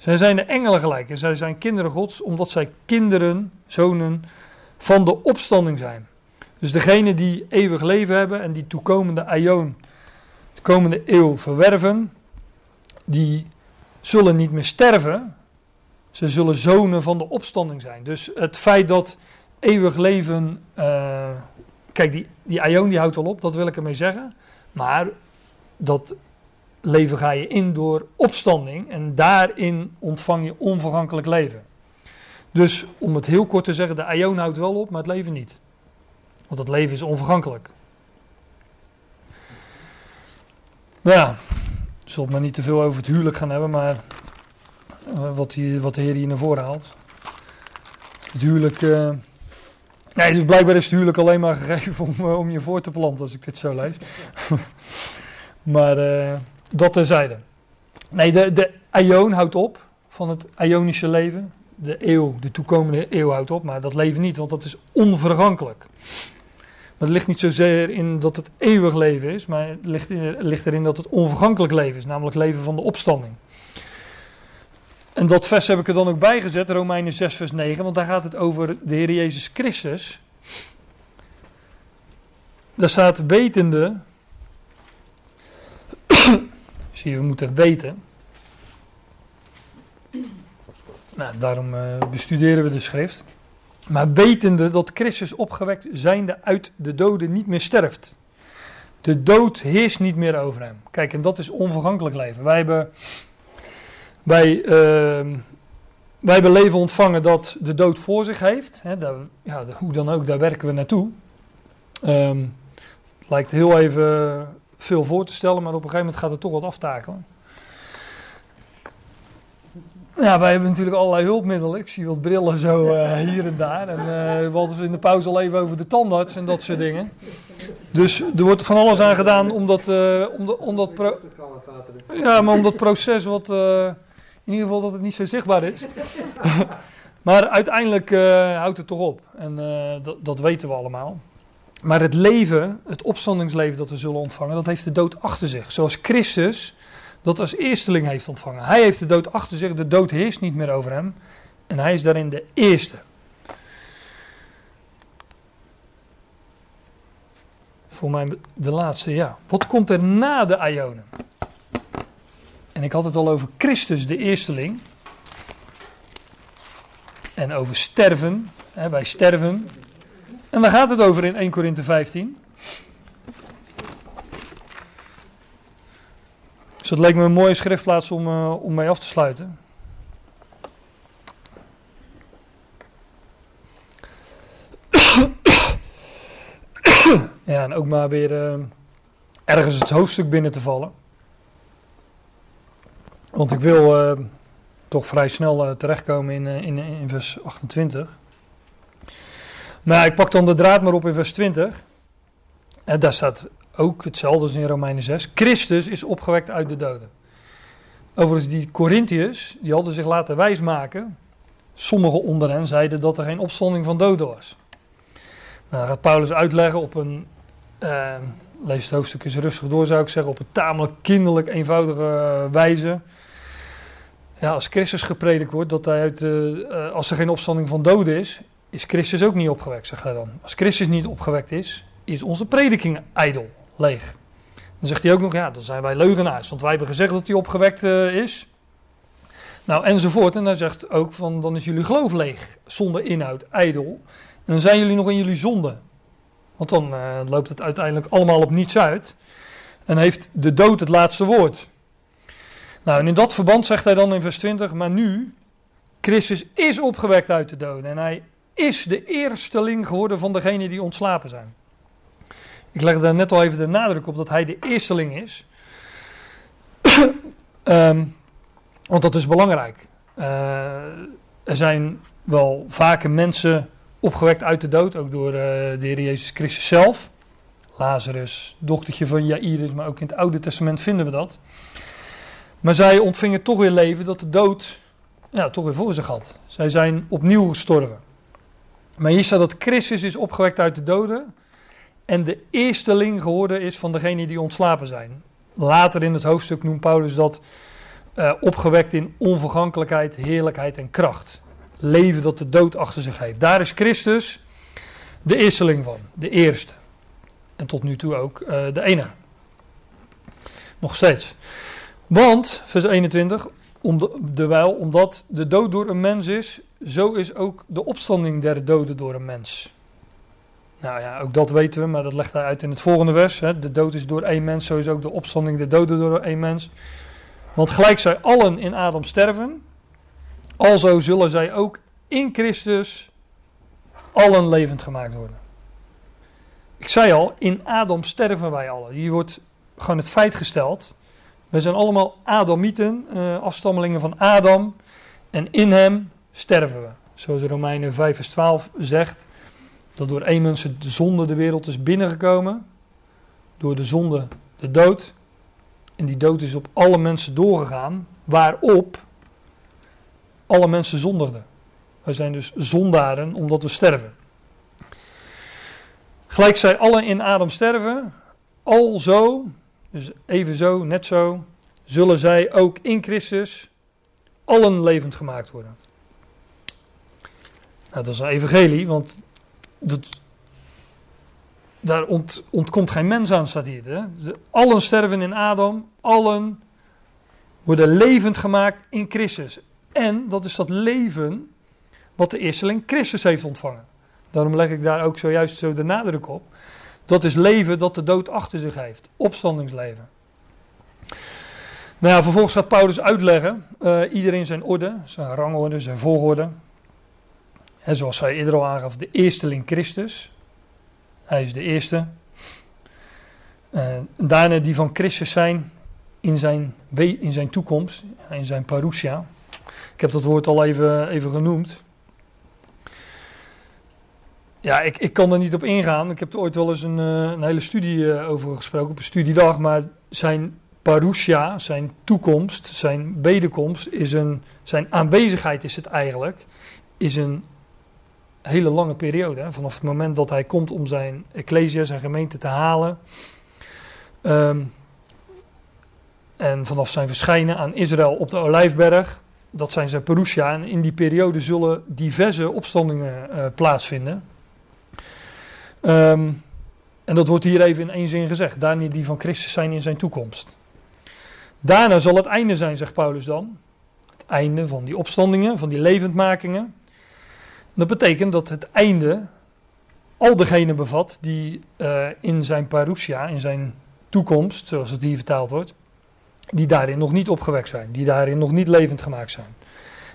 Zij zijn de engelen gelijk en zij zijn kinderen gods, omdat zij kinderen, zonen van de opstanding zijn. Dus degene die eeuwig leven hebben en die toekomende aion, de komende eeuw verwerven, die zullen niet meer sterven. Ze zullen zonen van de opstanding zijn. Dus het feit dat eeuwig leven. Uh, kijk, die, die aion die houdt al op, dat wil ik ermee zeggen. Maar dat leven ga je in door opstanding. En daarin ontvang je onvergankelijk leven. Dus om het heel kort te zeggen, de aion houdt wel op, maar het leven niet. Want het leven is onvergankelijk. Nou ja, ik zal het maar niet te veel over het huwelijk gaan hebben, maar uh, wat, die, wat de Heer hier naar voren haalt. Het huwelijk. Uh, nee, dus blijkbaar is het huwelijk alleen maar gegeven om, uh, om je voor te planten, als ik dit zo lees. maar dat terzijde. Nee, de, de aion houdt op van het Ionische leven. De eeuw, de toekomende eeuw houdt op, maar dat leven niet, want dat is onvergankelijk. Maar het ligt niet zozeer in dat het eeuwig leven is, maar het ligt, in, ligt erin dat het onvergankelijk leven is, namelijk leven van de opstanding. En dat vers heb ik er dan ook bij gezet, Romeinen 6, vers 9, want daar gaat het over de Heer Jezus Christus. Daar staat wetende. Zie je, we moeten weten. Nou, daarom uh, bestuderen we de schrift. Maar wetende dat Christus opgewekt zijnde uit de doden niet meer sterft. De dood heerst niet meer over hem. Kijk, en dat is onvergankelijk leven. Wij hebben, wij, uh, wij hebben leven ontvangen dat de dood voor zich heeft. Hè, ja, hoe dan ook, daar werken we naartoe. Het lijkt heel even veel voor te stellen, maar op een gegeven moment gaat het toch wat aftakelen. Ja, wij hebben natuurlijk allerlei hulpmiddelen. Ik zie wat brillen zo uh, hier en daar. En uh, we hadden in de pauze al even over de tandarts en dat soort dingen. Dus er wordt van alles aan gedaan om dat, uh, om, de, om dat ja, maar om dat proces wat, in ieder geval dat het niet zo zichtbaar is. maar uiteindelijk houdt het toch op. En dat weten we allemaal. Maar het leven, het opstandingsleven dat we zullen ontvangen, dat heeft de dood achter zich. Zoals Christus dat als eersteling heeft ontvangen. Hij heeft de dood achter zich, de dood heerst niet meer over hem. En hij is daarin de eerste. Voor mij de laatste, ja. Wat komt er na de Ionen? En ik had het al over Christus, de eersteling. En over sterven. Hè, wij sterven. En daar gaat het over in 1 Korinthe 15. Dus dat leek me een mooie schriftplaats om, uh, om mee af te sluiten. ja, en ook maar weer uh, ergens het hoofdstuk binnen te vallen. Want ik wil uh, toch vrij snel terechtkomen in, in, in vers 28. Maar ik pak dan de draad maar op in vers 20. En daar staat ook hetzelfde als in Romeinen 6. Christus is opgewekt uit de doden. Overigens, die Corinthiërs, die hadden zich laten wijsmaken. Sommigen onder hen zeiden dat er geen opstanding van doden was. Nou, gaat Paulus uitleggen op een, uh, lees het hoofdstuk eens rustig door zou ik zeggen, op een tamelijk kinderlijk eenvoudige wijze. Ja, als Christus gepredikt wordt, dat hij uit, uh, als er geen opstanding van doden is, is Christus ook niet opgewekt, zegt hij dan. Als Christus niet opgewekt is, is onze prediking ijdel, leeg. Dan zegt hij ook nog, ja, dan zijn wij leugenaars, want wij hebben gezegd dat hij opgewekt uh, is. Nou, enzovoort. En hij zegt ook van, dan is jullie geloof leeg, zonder inhoud, ijdel. En dan zijn jullie nog in jullie zonde. Want dan uh, loopt het uiteindelijk allemaal op niets uit. En heeft de dood het laatste woord. Nou, en in dat verband zegt hij dan in vers 20, maar nu, Christus is opgewekt uit de doden. En hij is de eersteling geworden van degenen die ontslapen zijn. Ik leg daar net al even de nadruk op dat hij de eersteling is. um, want dat is belangrijk. Uh, er zijn wel vaker mensen opgewekt uit de dood, ook door uh, de Heer Jezus Christus zelf. Lazarus, dochtertje van Jairus, maar ook in het Oude Testament vinden we dat. Maar zij ontvingen toch weer leven dat de dood toch weer voor zich had. Zij zijn opnieuw gestorven. Maar hier staat dat Christus is opgewekt uit de doden en de eersteling geworden is van degenen die ontslapen zijn. Later in het hoofdstuk noemt Paulus dat uh, opgewekt in onvergankelijkheid, heerlijkheid en kracht. Leven dat de dood achter zich heeft. Daar is Christus de eersteling van, de eerste. En tot nu toe ook uh, de enige. Nog steeds. Want, vers 21, om omdat de dood door een mens is, zo is ook de opstanding der doden door een mens. Nou ja, ook dat weten we, maar dat legt hij uit in het volgende vers. Hè. De dood is door één mens, zo is ook de opstanding der doden door één mens. Want gelijk zij allen in Adam sterven, alzo zullen zij ook in Christus allen levend gemaakt worden. Ik zei al, in Adam sterven wij allen. Hier wordt gewoon het feit gesteld. We zijn allemaal Adamieten, uh, afstammelingen van Adam. En in hem sterven we. Zoals Romeinen 5 vers 12 zegt. Dat door één mens de zonde de wereld is binnengekomen. Door de zonde de dood. En die dood is op alle mensen doorgegaan. Waarop alle mensen zondigden. Wij zijn dus zondaren omdat we sterven. Gelijk zij allen in Adam sterven, alzo, dus evenzo, net zo, zullen zij ook in Christus allen levend gemaakt worden. Nou, dat is een evangelie, want dat, daar ont, ontkomt geen mens aan, staat hier. Hè? Allen sterven in Adam, allen worden levend gemaakt in Christus. En dat is dat leven wat de eersteling Christus heeft ontvangen. Daarom leg ik daar ook zojuist zo de nadruk op. Dat is leven dat de dood achter zich heeft. Opstandingsleven. Nou ja, vervolgens gaat Paulus uitleggen, uh, iedereen zijn orde, zijn rangorde, zijn volgorde. En zoals hij eerder al aangaf, de eersteling Christus. Hij is de eerste. Uh, daarna die van Christus zijn in zijn, in zijn toekomst, in zijn parousia. Ik heb dat woord al even, even genoemd. Ja, ik, ik kan er niet op ingaan. Ik heb er ooit wel eens een, eh, een hele studie eh, over gesproken, op een studiedag. Maar zijn parousia, zijn toekomst, zijn wederkomst, is een, zijn aanwezigheid is het eigenlijk, is een hele lange periode. Vanaf het moment dat hij komt om zijn ecclesia, zijn gemeente te halen. Ehm, en vanaf zijn verschijnen aan Israël op de Olijfberg, dat zijn zijn parousia. En in die periode zullen diverse opstandingen uh, plaatsvinden. Um, en dat wordt hier even in één zin gezegd. Daarna die van Christus zijn in zijn toekomst. Daarna zal het einde zijn, zegt Paulus dan. Het einde van die opstandingen, van die levendmakingen. Dat betekent dat het einde al degenen bevat die uh, in zijn parousia, in zijn toekomst, zoals het hier vertaald wordt, die daarin nog niet opgewekt zijn, die daarin nog niet levend gemaakt zijn.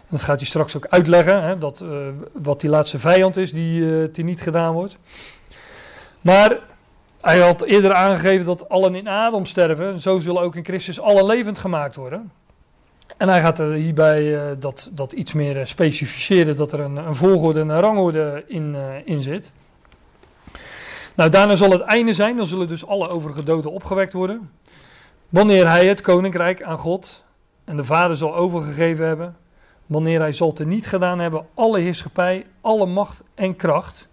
Dat gaat hij straks ook uitleggen, hè, dat, uh, wat die laatste vijand is die, uh, die niet gedaan wordt. Maar hij had eerder aangegeven dat allen in Adam sterven. Zo zullen ook in Christus alle levend gemaakt worden. En hij gaat er hierbij uh, dat, dat iets meer uh, specificeren, dat er een, een volgorde en een rangorde in, uh, in zit. Nou, daarna zal het einde zijn, dan zullen dus alle overige doden opgewekt worden. Wanneer hij het koninkrijk aan God en de Vader zal overgegeven hebben. Wanneer hij zal te niet gedaan hebben alle heerschappij, alle macht en kracht.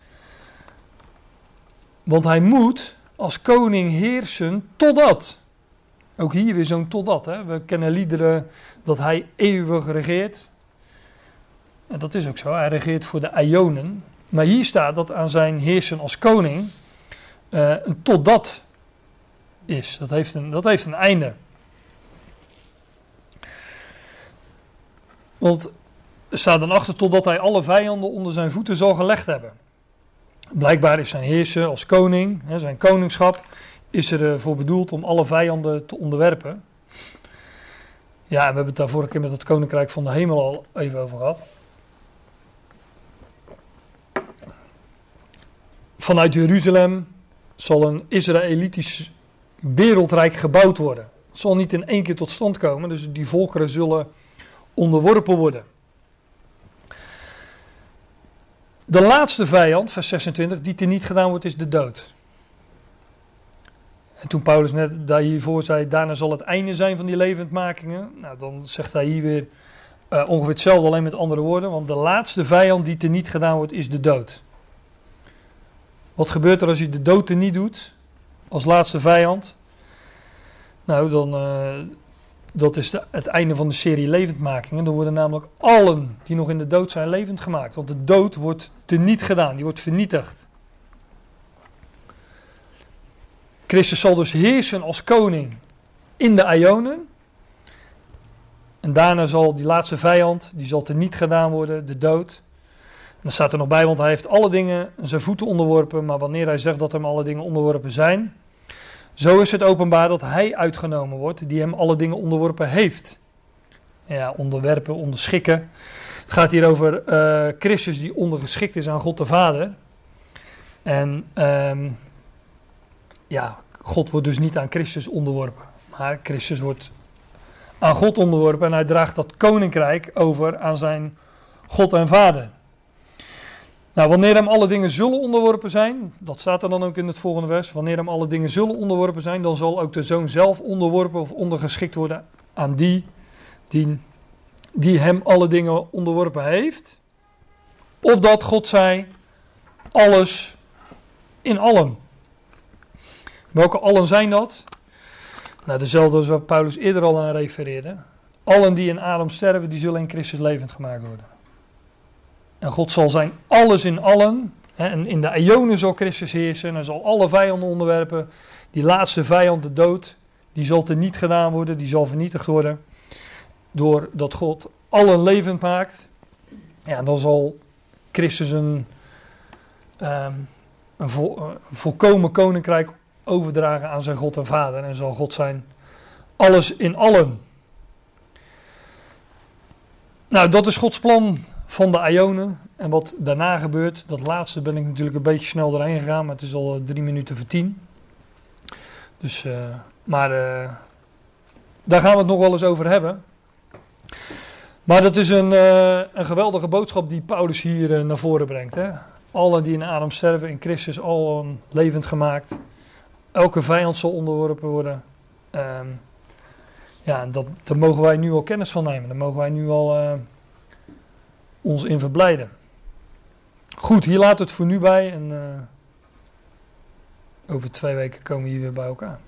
Want hij moet als koning heersen totdat. Ook hier weer zo'n totdat. Hè? We kennen liederen dat hij eeuwig regeert. En dat is ook zo. Hij regeert voor de Ionen. Maar hier staat dat aan zijn heersen als koning uh, een totdat is. Dat heeft een, dat heeft een einde. Want er staat dan achter totdat hij alle vijanden onder zijn voeten zal gelegd hebben. Blijkbaar is zijn heersen als koning, hè, zijn koningschap, is ervoor bedoeld om alle vijanden te onderwerpen. Ja, we hebben het daar vorige keer met het koninkrijk van de hemel al even over gehad. Vanuit Jeruzalem zal een Israëlitisch wereldrijk gebouwd worden. Het zal niet in één keer tot stand komen, dus die volkeren zullen onderworpen worden. De laatste vijand, vers 26, die te niet gedaan wordt, is de dood. En toen Paulus net daar hiervoor zei, daarna zal het einde zijn van die levendmakingen. Nou, dan zegt hij hier weer uh, ongeveer hetzelfde, alleen met andere woorden. Want de laatste vijand die te niet gedaan wordt, is de dood. Wat gebeurt er als je de dood te niet doet, als laatste vijand? Nou, dan, uh, dat is de, het einde van de serie levendmakingen. Dan worden namelijk allen die nog in de dood zijn levend gemaakt. Want de dood wordt teniet gedaan, die wordt vernietigd. Christus zal dus heersen als koning in de Ionen. En daarna zal die laatste vijand, die zal teniet gedaan worden, de dood. En dan staat er nog bij, want hij heeft alle dingen zijn voeten onderworpen. Maar wanneer hij zegt dat hem alle dingen onderworpen zijn, zo is het openbaar dat hij uitgenomen wordt, die hem alle dingen onderworpen heeft. Ja, onderwerpen, onderschikken. Het gaat hier over uh, Christus die ondergeschikt is aan God de Vader. En um, ja, God wordt dus niet aan Christus onderworpen. Maar Christus wordt aan God onderworpen en hij draagt dat koninkrijk over aan zijn God en Vader. Nou, wanneer hem alle dingen zullen onderworpen zijn, dat staat er dan ook in het volgende vers. Wanneer hem alle dingen zullen onderworpen zijn, dan zal ook de zoon zelf onderworpen of ondergeschikt worden aan die die, hem alle dingen onderworpen heeft. Opdat God zij alles in allen. Welke allen zijn dat? Nou, dezelfde als waar Paulus eerder al aan refereerde. Allen die in Adam sterven, die zullen in Christus levend gemaakt worden. En God zal zijn alles in allen. En in de eonen zal Christus heersen. En hij zal alle vijanden onderwerpen. Die laatste vijand, de dood, die zal niet gedaan worden. Die zal vernietigd worden. Doordat God allen levend maakt. Ja, dan zal Christus een, um, een, een volkomen koninkrijk overdragen aan zijn God en Vader. En zal God zijn alles in allen. Nou, dat is Gods plan van de Ionen. En wat daarna gebeurt, dat laatste ben ik natuurlijk een beetje snel doorheen gegaan, maar het is al drie minuten voor tien. Dus, uh, maar uh, daar gaan we het nog wel eens over hebben. Maar dat is een, een geweldige boodschap die Paulus hier naar voren brengt. Hè? Allen die in Adam sterven, in Christus al levend gemaakt. Elke vijand zal onderworpen worden. Um, ja, dat, daar mogen wij nu al kennis van nemen. Daar mogen wij nu al ons in verblijden. Goed, hier laat het voor nu bij en uh, over twee weken komen we hier weer bij elkaar.